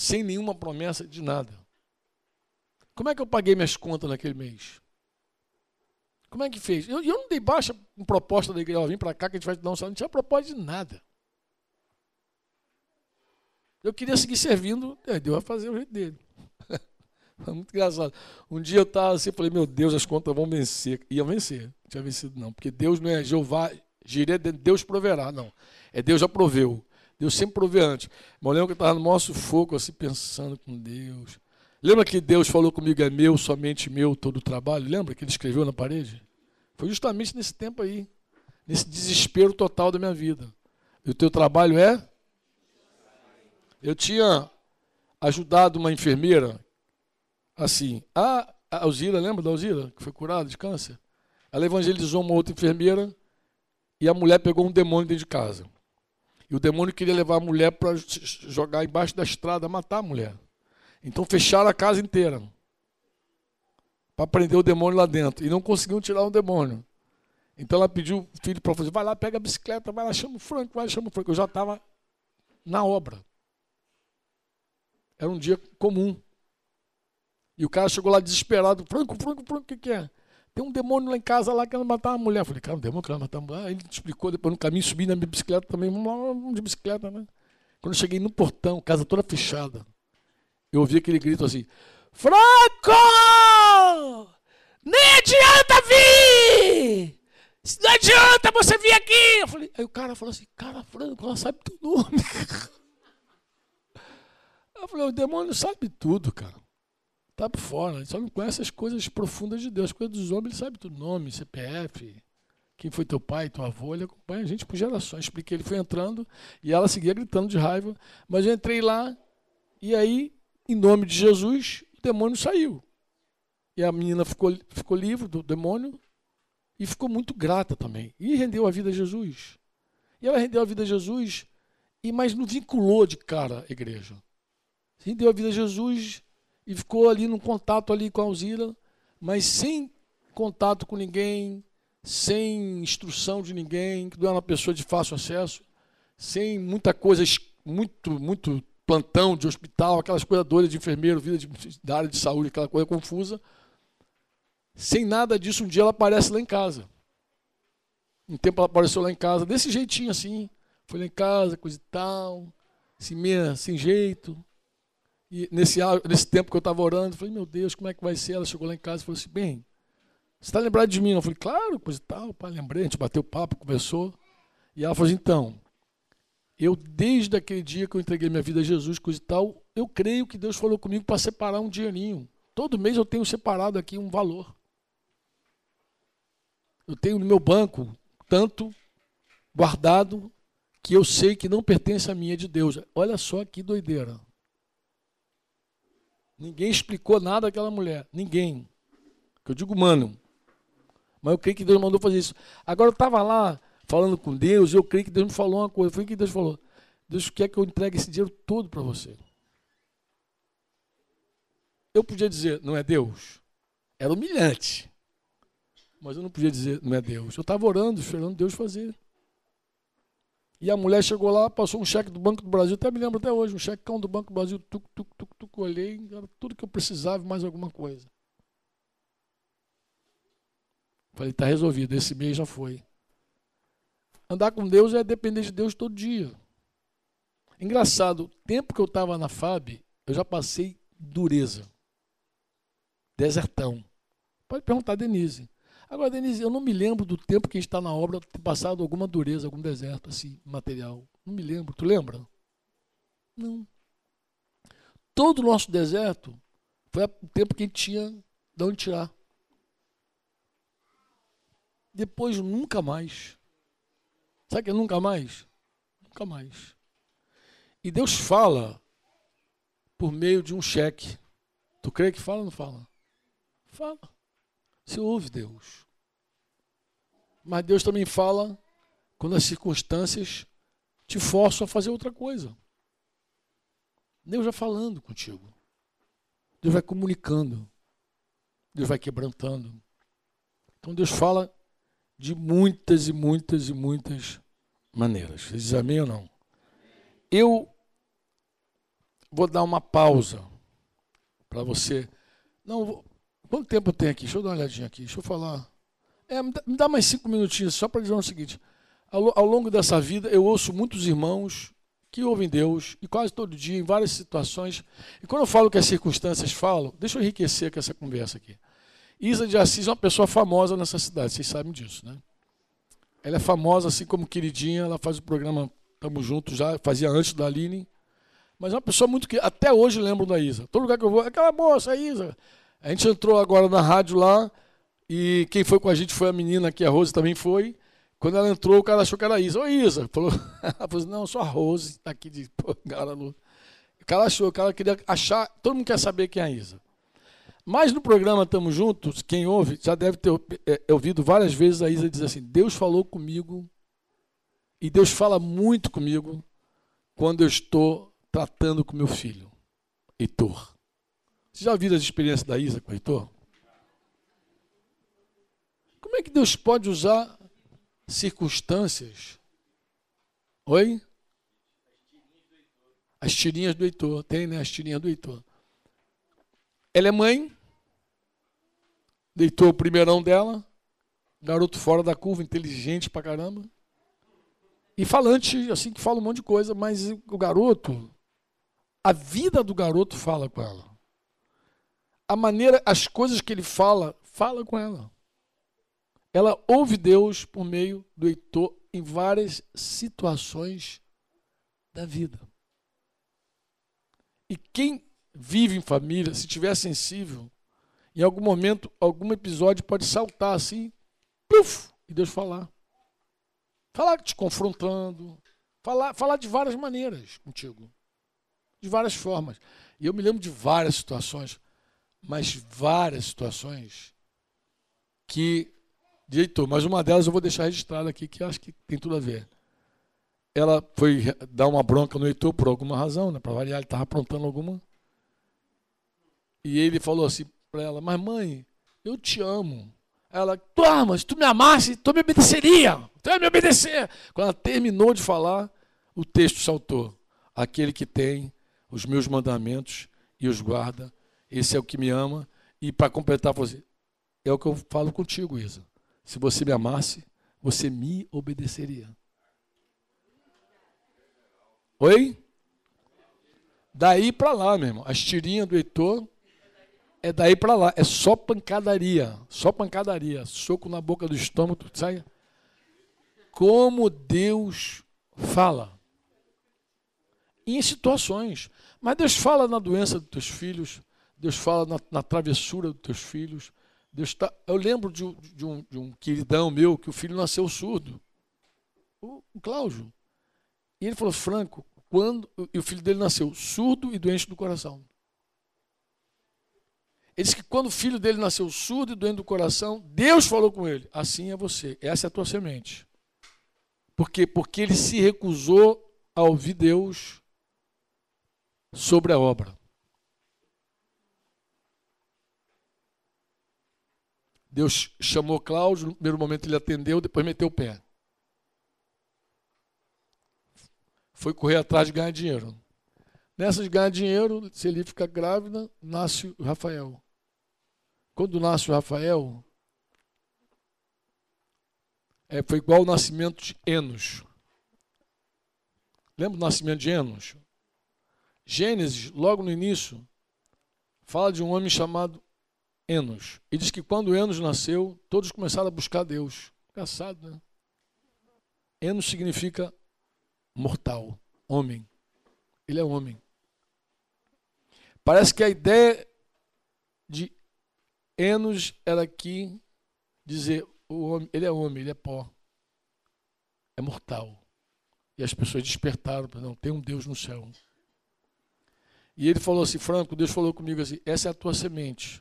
[SPEAKER 2] sem nenhuma promessa de nada. Como é que eu paguei minhas contas naquele mês? Como é que fez? Eu, eu não dei baixa em proposta da igreja, vim para cá que a gente vai te dar um salário, não tinha proposta de nada. Eu queria seguir servindo, é, Deus vai fazer o jeito dele. Foi muito engraçado. Um dia eu estava assim, falei, meu Deus, as contas vão vencer. Ia vencer, não tinha vencido não, porque Deus não é Jeová, girei, Deus proverá, não. É Deus já proveu. Deus sempre provê antes. Mas eu lembro que eu estava no maior sufoco, assim, pensando com Deus. Lembra que Deus falou comigo, é meu, somente meu, todo o trabalho? Lembra que ele escreveu na parede? Foi justamente nesse tempo aí, nesse desespero total da minha vida. E o teu trabalho é? Eu tinha ajudado uma enfermeira, assim, a Alzira, lembra da Alzira, que foi curada de câncer? Ela evangelizou uma outra enfermeira e a mulher pegou um demônio dentro de casa. E o demônio queria levar a mulher para jogar embaixo da estrada, matar a mulher. Então fecharam a casa inteira para prender o demônio lá dentro. E não conseguiam tirar o demônio. Então ela pediu o filho para fazer, vai lá, pega a bicicleta, vai lá, chama o Franco, vai, chama o Franco. Eu já estava na obra. Era um dia comum. E o cara chegou lá desesperado, Franco, Franco, Franco, o que, que é? Tem um demônio lá em casa lá querendo matar uma mulher. Eu falei, cara, um demônio querendo matar uma mulher. Aí ele explicou, depois no caminho subi na minha bicicleta também, vamos lá, vamos de bicicleta, né? Quando eu cheguei no portão, casa toda fechada, eu ouvi aquele grito assim, Franco! Nem adianta vir! Não adianta você vir aqui! Eu falei, aí o cara falou assim, cara, Franco, ela sabe teu nome. Eu falei, o demônio sabe tudo, cara. Tá por fora, ele só não conhece as coisas profundas de Deus. As coisas dos homens, ele sabe tudo, nome, CPF, quem foi teu pai, tua avó, ele acompanha a gente por gerações. Expliquei, ele foi entrando e ela seguia gritando de raiva. Mas eu entrei lá e aí, em nome de Jesus, o demônio saiu. E a menina ficou, ficou livre do demônio e ficou muito grata também. E rendeu a vida a Jesus. E ela rendeu a vida a Jesus, e mas não vinculou de cara a igreja. Rendeu a vida a Jesus e ficou ali no contato ali com a Alzira, mas sem contato com ninguém, sem instrução de ninguém, que não era uma pessoa de fácil acesso, sem muita coisa, muito, muito plantão de hospital, aquelas coisas de enfermeiro, vida de, da área de saúde, aquela coisa confusa. Sem nada disso, um dia ela aparece lá em casa. Um tempo ela apareceu lá em casa, desse jeitinho assim. Foi lá em casa, coisa e tal, assim, meia, sem jeito. E nesse, nesse tempo que eu estava orando, eu falei, meu Deus, como é que vai ser? Ela chegou lá em casa e falou assim, bem, você está lembrado de mim? Eu falei, claro, coisa e tal, pai, lembrei, a gente bateu papo, conversou. E ela falou assim, então, eu desde aquele dia que eu entreguei minha vida a Jesus, coisa e tal, eu creio que Deus falou comigo para separar um dinheirinho. Todo mês eu tenho separado aqui um valor. Eu tenho no meu banco tanto guardado que eu sei que não pertence a mim, é de Deus. Olha só que doideira. Ninguém explicou nada àquela mulher. Ninguém. Eu digo, mano. Mas eu creio que Deus mandou fazer isso. Agora eu estava lá falando com Deus, eu creio que Deus me falou uma coisa. Foi o que Deus falou. Deus quer que eu entregue esse dinheiro todo para você. Eu podia dizer, não é Deus. Era humilhante. Mas eu não podia dizer, não é Deus. Eu estava orando, esperando Deus fazer. E a mulher chegou lá, passou um cheque do Banco do Brasil, até me lembro até hoje, um checão do Banco do Brasil, tuc, tuc, tuc, tuc, olhei, era tudo que eu precisava, mais alguma coisa. Falei, está resolvido, esse mês já foi. Andar com Deus é depender de Deus todo dia. Engraçado, o tempo que eu estava na FAB, eu já passei dureza. Desertão. Pode perguntar Denise. Agora, Denise, eu não me lembro do tempo que a gente está na obra ter passado alguma dureza, algum deserto assim, material. Não me lembro. Tu lembra? Não. Todo o nosso deserto foi o tempo que a gente tinha de onde tirar. Depois, nunca mais. Sabe que é nunca mais? Nunca mais. E Deus fala por meio de um cheque. Tu crê que fala ou não fala? Fala. Você ouve Deus. Mas Deus também fala quando as circunstâncias te forçam a fazer outra coisa. Deus vai falando contigo. Deus vai comunicando. Deus vai quebrantando. Então Deus fala de muitas e muitas e muitas maneiras. Você diz amém ou não? Eu vou dar uma pausa para você. Não, Quanto tempo tem aqui? Deixa eu dar uma olhadinha aqui. Deixa eu falar. É, me, dá, mais cinco minutinhos só para dizer o seguinte. Ao, ao, longo dessa vida, eu ouço muitos irmãos que ouvem Deus, e quase todo dia, em várias situações. E quando eu falo que as circunstâncias falam, deixa eu enriquecer com essa conversa aqui. Isa de Assis é uma pessoa famosa nessa cidade, vocês sabem disso, né? Ela é famosa, assim como queridinha, ela faz o programa Tamo Juntos já, fazia antes da Aline. Mas é uma pessoa muito que até hoje lembro da Isa. Todo lugar que eu vou, aquela moça, a Isa. A gente entrou agora na rádio lá e quem foi com a gente foi a menina que a Rose também foi. Quando ela entrou, o cara achou que era a Isa. Ô Isa, falou, ela falou assim, não, sou a Rose, tá aqui de cara no... O cara achou, o cara queria achar, todo mundo quer saber quem é a Isa. Mas no programa Tamo Juntos, quem ouve já deve ter é, é, ouvido várias vezes a Isa dizer assim: Deus falou comigo, e Deus fala muito comigo quando eu estou tratando com meu filho, Heitor. Você já viram as experiências da Isa com o Heitor? Como é que Deus pode usar circunstâncias? Oi? As tirinhas do Heitor. Tem, né? As tirinhas do Heitor. Ela é mãe. Deitou o primeirão dela. Garoto fora da curva, inteligente pra caramba. E falante, assim, que fala um monte de coisa, mas o garoto, a vida do garoto fala com ela. A maneira, as coisas que ele fala, fala com ela. Ela ouve Deus por meio do Heitor em várias situações da vida. E quem vive em família, se tiver sensível, em algum momento, algum episódio pode saltar assim, puf, e Deus falar. Falar te confrontando, falar, falar de várias maneiras contigo, de várias formas. E eu me lembro de várias situações, mas várias situações que, diretor, mas uma delas eu vou deixar registrada aqui, que acho que tem tudo a ver. Ela foi dar uma bronca no Heitor por alguma razão, né? Para variar, ele estava aprontando alguma. E ele falou assim para ela: Mas mãe, eu te amo. Ela, tu amas, tu me amasse, tu me obedeceria, tu ia me obedecer. Quando ela terminou de falar, o texto saltou. Aquele que tem os meus mandamentos e os guarda, esse é o que me ama. E para completar, falou é o que eu falo contigo, Isa. Se você me amasse, você me obedeceria. Oi? Daí para lá, meu irmão. As tirinhas do Heitor é daí para lá. É só pancadaria. Só pancadaria. Soco na boca do estômago, sai. Como Deus fala. Em situações. Mas Deus fala na doença dos teus filhos. Deus fala na, na travessura dos teus filhos. Deus tá, eu lembro de, de, um, de um queridão meu que o filho nasceu surdo. O, o Cláudio. E ele falou, Franco, quando. E o filho dele nasceu surdo e doente do coração. Ele disse que quando o filho dele nasceu surdo e doente do coração, Deus falou com ele: assim é você, essa é a tua semente. Por quê? Porque ele se recusou a ouvir Deus sobre a obra. Deus chamou Cláudio, no primeiro momento ele atendeu, depois meteu o pé. Foi correr atrás de ganhar dinheiro. Nessa de ganhar dinheiro, se ele fica grávida, nasce o Rafael. Quando nasce o Rafael, é, foi igual o nascimento de Enos. Lembra do nascimento de Enos? Gênesis, logo no início, fala de um homem chamado Enos. E diz que quando Enos nasceu, todos começaram a buscar Deus. Engraçado, né? Enos significa mortal, homem. Ele é homem. Parece que a ideia de Enos era aqui dizer o homem, ele é homem, ele é pó. É mortal. E as pessoas despertaram, não, tem um Deus no céu. E ele falou assim, Franco, Deus falou comigo assim, essa é a tua semente.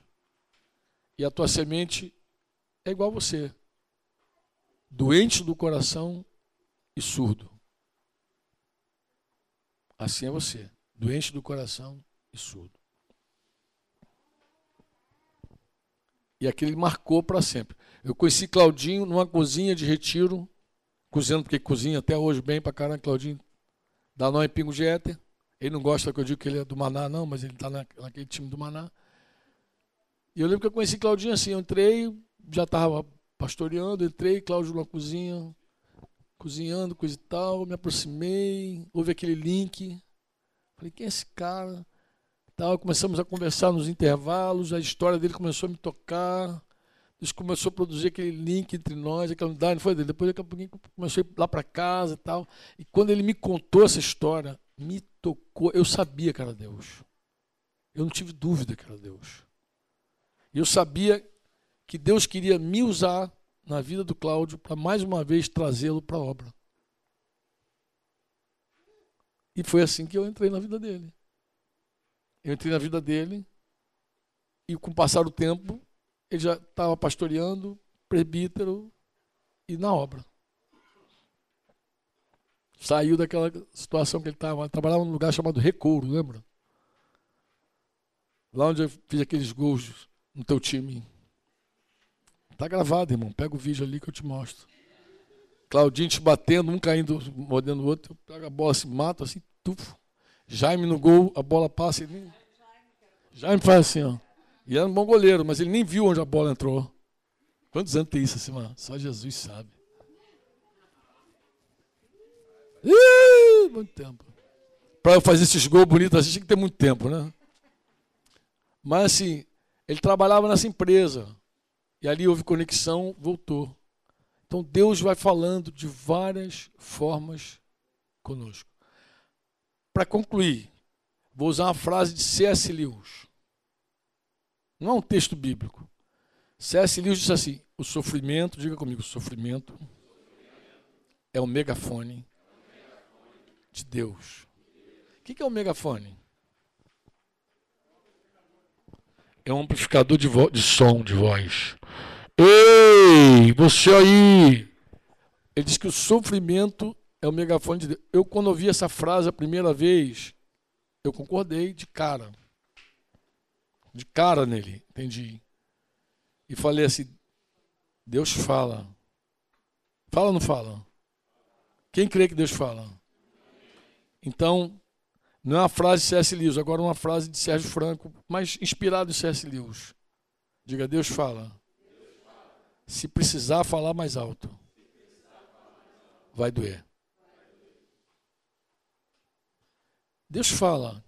[SPEAKER 2] E a tua semente é igual a você. Doente do coração e surdo. Assim é você. Doente do coração e surdo. E aquele marcou para sempre. Eu conheci Claudinho numa cozinha de retiro, cozinhando, porque cozinha até hoje bem para caramba, Claudinho, da Nó em Pingo Jeter. Ele não gosta que eu diga que ele é do Maná, não, mas ele está naquele time do Maná. E eu lembro que eu conheci Claudinho assim, eu entrei, já estava pastoreando, entrei, Cláudio na cozinha, cozinhando, coisa e tal, me aproximei, houve aquele link. Falei, quem é esse cara? Tal, começamos a conversar nos intervalos, a história dele começou a me tocar. Deus começou a produzir aquele link entre nós, aquela unidade, foi dele. Depois daqui a pouquinho ir lá para casa e tal. E quando ele me contou essa história, me tocou. Eu sabia que era Deus. Eu não tive dúvida que era Deus. Eu sabia que Deus queria me usar na vida do Cláudio para mais uma vez trazê-lo para a obra. E foi assim que eu entrei na vida dele. Eu entrei na vida dele e com o passar do tempo ele já estava pastoreando, presbítero e na obra. Saiu daquela situação que ele estava, trabalhava num lugar chamado Recouro, lembra? Lá onde eu fiz aqueles gols no teu time. Tá gravado, irmão. Pega o vídeo ali que eu te mostro. Claudinho te batendo, um caindo, mordendo o outro. Pega a bola, se mata assim, tufo. Jaime no gol, a bola passa. Nem... Jaime faz assim, ó. E era um bom goleiro, mas ele nem viu onde a bola entrou. Quantos anos tem isso assim, mano? Só Jesus sabe. Ih, muito tempo. Para eu fazer esses gols bonitos assim, tinha que ter muito tempo, né? Mas assim, ele trabalhava nessa empresa. E ali houve conexão, voltou. Então Deus vai falando de várias formas conosco. Para concluir, vou usar uma frase de C.S. Lewis. Não é um texto bíblico. C.S. Lewis disse assim: o sofrimento, diga comigo, o sofrimento é o megafone de Deus. O que é o megafone? É um amplificador de, de som, de voz. Ei, você aí! Ele diz que o sofrimento é o megafone de Deus. Eu, quando ouvi essa frase a primeira vez, eu concordei de cara. De cara nele, entendi. E falei assim: Deus fala. Fala ou não fala? Quem crê que Deus fala? Então, não é uma frase de C.S. Lewis, agora uma frase de Sérgio Franco, mas inspirado em C.S. Lewis. Diga, Deus fala. Se precisar falar mais alto, vai doer. Deus fala.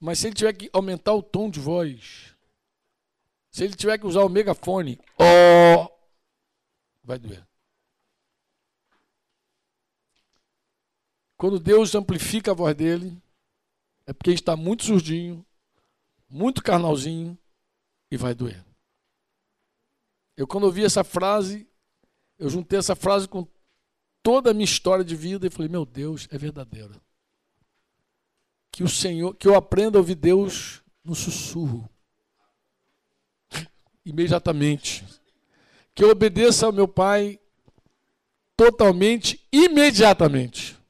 [SPEAKER 2] Mas se ele tiver que aumentar o tom de voz, se ele tiver que usar o megafone, ó, oh, vai doer. Quando Deus amplifica a voz dele, é porque está muito surdinho, muito carnalzinho e vai doer. Eu, quando ouvi essa frase, eu juntei essa frase com toda a minha história de vida e falei: Meu Deus, é verdadeiro que o Senhor, que eu aprenda a ouvir Deus no sussurro. Imediatamente. Que eu obedeça ao meu Pai totalmente, imediatamente.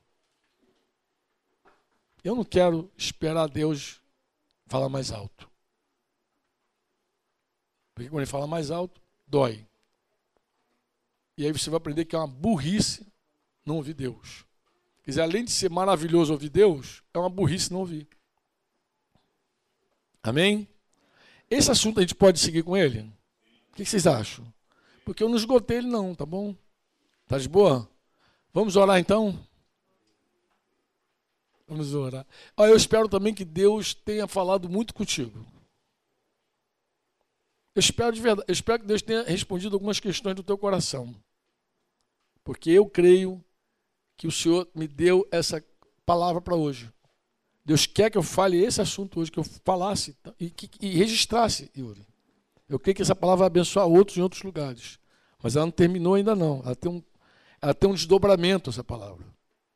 [SPEAKER 2] Eu não quero esperar Deus falar mais alto. Porque quando ele fala mais alto, dói. E aí você vai aprender que é uma burrice não ouvir Deus. Quer dizer, além de ser maravilhoso ouvir Deus, é uma burrice não ouvir. Amém? Esse assunto a gente pode seguir com ele? O que vocês acham? Porque eu não esgotei ele não, tá bom? Tá de boa? Vamos orar então? Vamos orar. Ah, eu espero também que Deus tenha falado muito contigo. Eu espero de verdade, eu espero que Deus tenha respondido algumas questões do teu coração. Porque eu creio que o Senhor me deu essa palavra para hoje. Deus quer que eu fale esse assunto hoje, que eu falasse e, que, e registrasse, Yuri. Eu creio que essa palavra vai abençoar outros em outros lugares. Mas ela não terminou ainda não. Ela tem um, ela tem um desdobramento, essa palavra.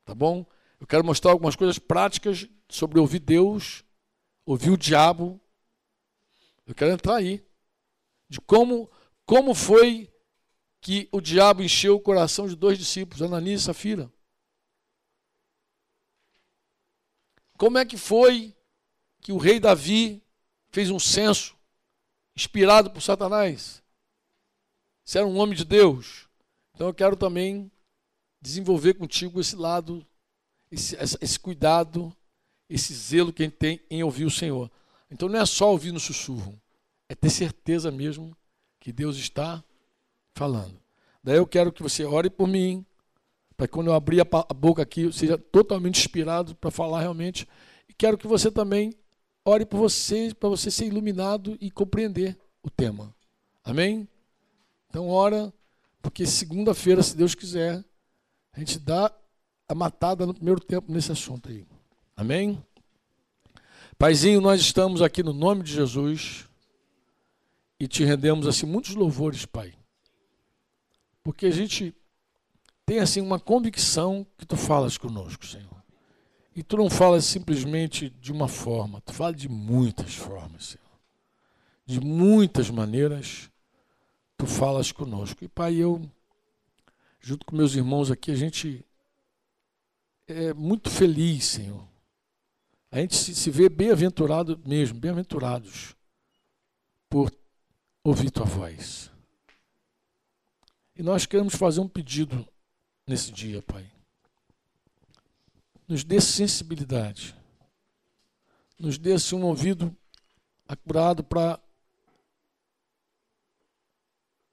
[SPEAKER 2] Tá bom? Eu quero mostrar algumas coisas práticas sobre ouvir Deus, ouvir o diabo. Eu quero entrar aí. De como, como foi que o diabo encheu o coração de dois discípulos, Ananias e Safira. Como é que foi que o rei Davi fez um censo inspirado por Satanás? Você era um homem de Deus. Então eu quero também desenvolver contigo esse lado, esse, esse cuidado, esse zelo que a gente tem em ouvir o Senhor. Então não é só ouvir no sussurro, é ter certeza mesmo que Deus está falando. Daí eu quero que você ore por mim, para que quando eu abrir a boca aqui, eu seja totalmente inspirado para falar realmente. E quero que você também ore por você, para você ser iluminado e compreender o tema. Amém? Então, ora, porque segunda-feira, se Deus quiser, a gente dá matada no primeiro tempo nesse assunto aí. Amém? Paizinho, nós estamos aqui no nome de Jesus e te rendemos assim muitos louvores, Pai. Porque a gente tem assim uma convicção que tu falas conosco, Senhor. E tu não falas simplesmente de uma forma, tu falas de muitas formas, Senhor. De muitas maneiras tu falas conosco. E Pai, eu junto com meus irmãos aqui, a gente é muito feliz, Senhor, A gente se, vê bem-aventurado mesmo, bem-aventurados por ouvir tua voz. E nós queremos fazer um pedido nesse dia, Pai. Nos dê sensibilidade. Nos dê assim, um ouvido acurado para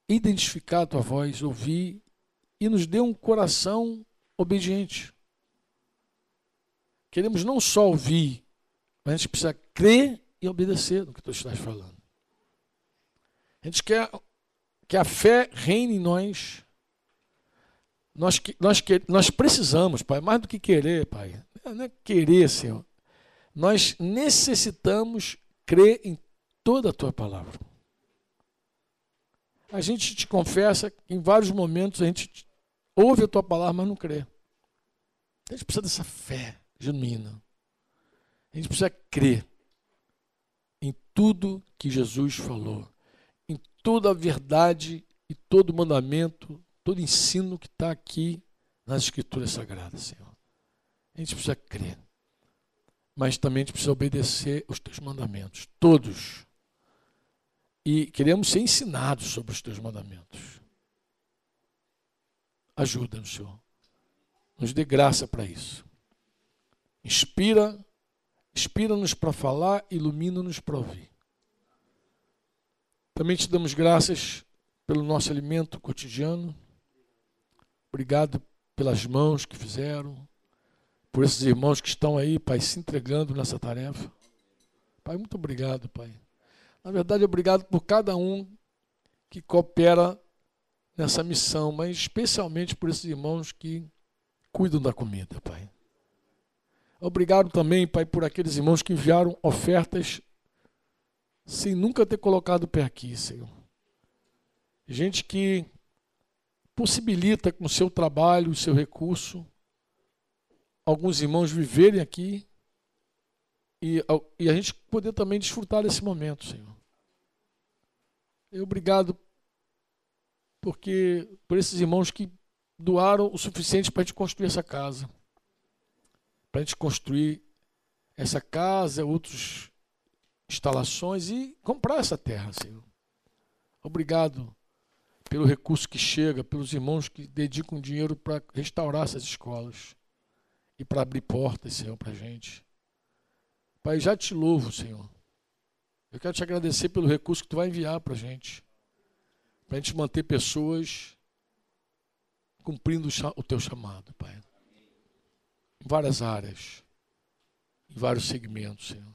[SPEAKER 2] identificar a tua voz, ouvir e nos dê um coração obediente. Queremos não só ouvir, mas a gente precisa crer e obedecer no que tu estás falando. A gente quer que a fé reine em nós. Nós, nós, nós precisamos, Pai, mais do que querer, Pai. Não é querer, Senhor. Nós necessitamos crer em toda a tua palavra. A gente te confessa que em vários momentos a gente ouve a tua palavra, mas não crê. A gente precisa dessa fé genuína. A gente precisa crer em tudo que Jesus falou, em toda a verdade e todo mandamento, todo ensino que está aqui nas Escrituras Sagradas, Senhor. A gente precisa crer. Mas também a gente precisa obedecer os teus mandamentos, todos. E queremos ser ensinados sobre os teus mandamentos. Ajuda-nos, Senhor. Nos dê graça para isso. Inspira, inspira-nos para falar, ilumina-nos para ouvir. Também te damos graças pelo nosso alimento cotidiano. Obrigado pelas mãos que fizeram, por esses irmãos que estão aí, Pai, se entregando nessa tarefa. Pai, muito obrigado, Pai. Na verdade, obrigado por cada um que coopera nessa missão, mas especialmente por esses irmãos que cuidam da comida, Pai. Obrigado também, Pai, por aqueles irmãos que enviaram ofertas sem nunca ter colocado o pé aqui, Senhor. Gente que possibilita com o seu trabalho, o seu recurso, alguns irmãos viverem aqui e, e a gente poder também desfrutar desse momento, Senhor. E obrigado porque por esses irmãos que doaram o suficiente para a gente construir essa casa, para a gente construir essa casa, outras instalações e comprar essa terra, Senhor. Obrigado pelo recurso que chega, pelos irmãos que dedicam dinheiro para restaurar essas escolas e para abrir portas, Senhor, para a gente. Pai, já te louvo, Senhor. Eu quero te agradecer pelo recurso que tu vai enviar para a gente, para a gente manter pessoas cumprindo o teu chamado, Pai. Várias áreas, em vários segmentos, Senhor.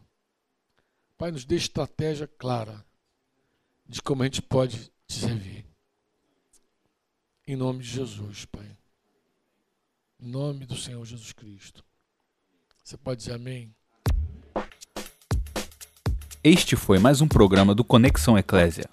[SPEAKER 2] Pai, nos dê estratégia clara de como a gente pode te servir. Em nome de Jesus, Pai. Em nome do Senhor Jesus Cristo. Você pode dizer amém?
[SPEAKER 1] Este foi mais um programa do Conexão Eclésia.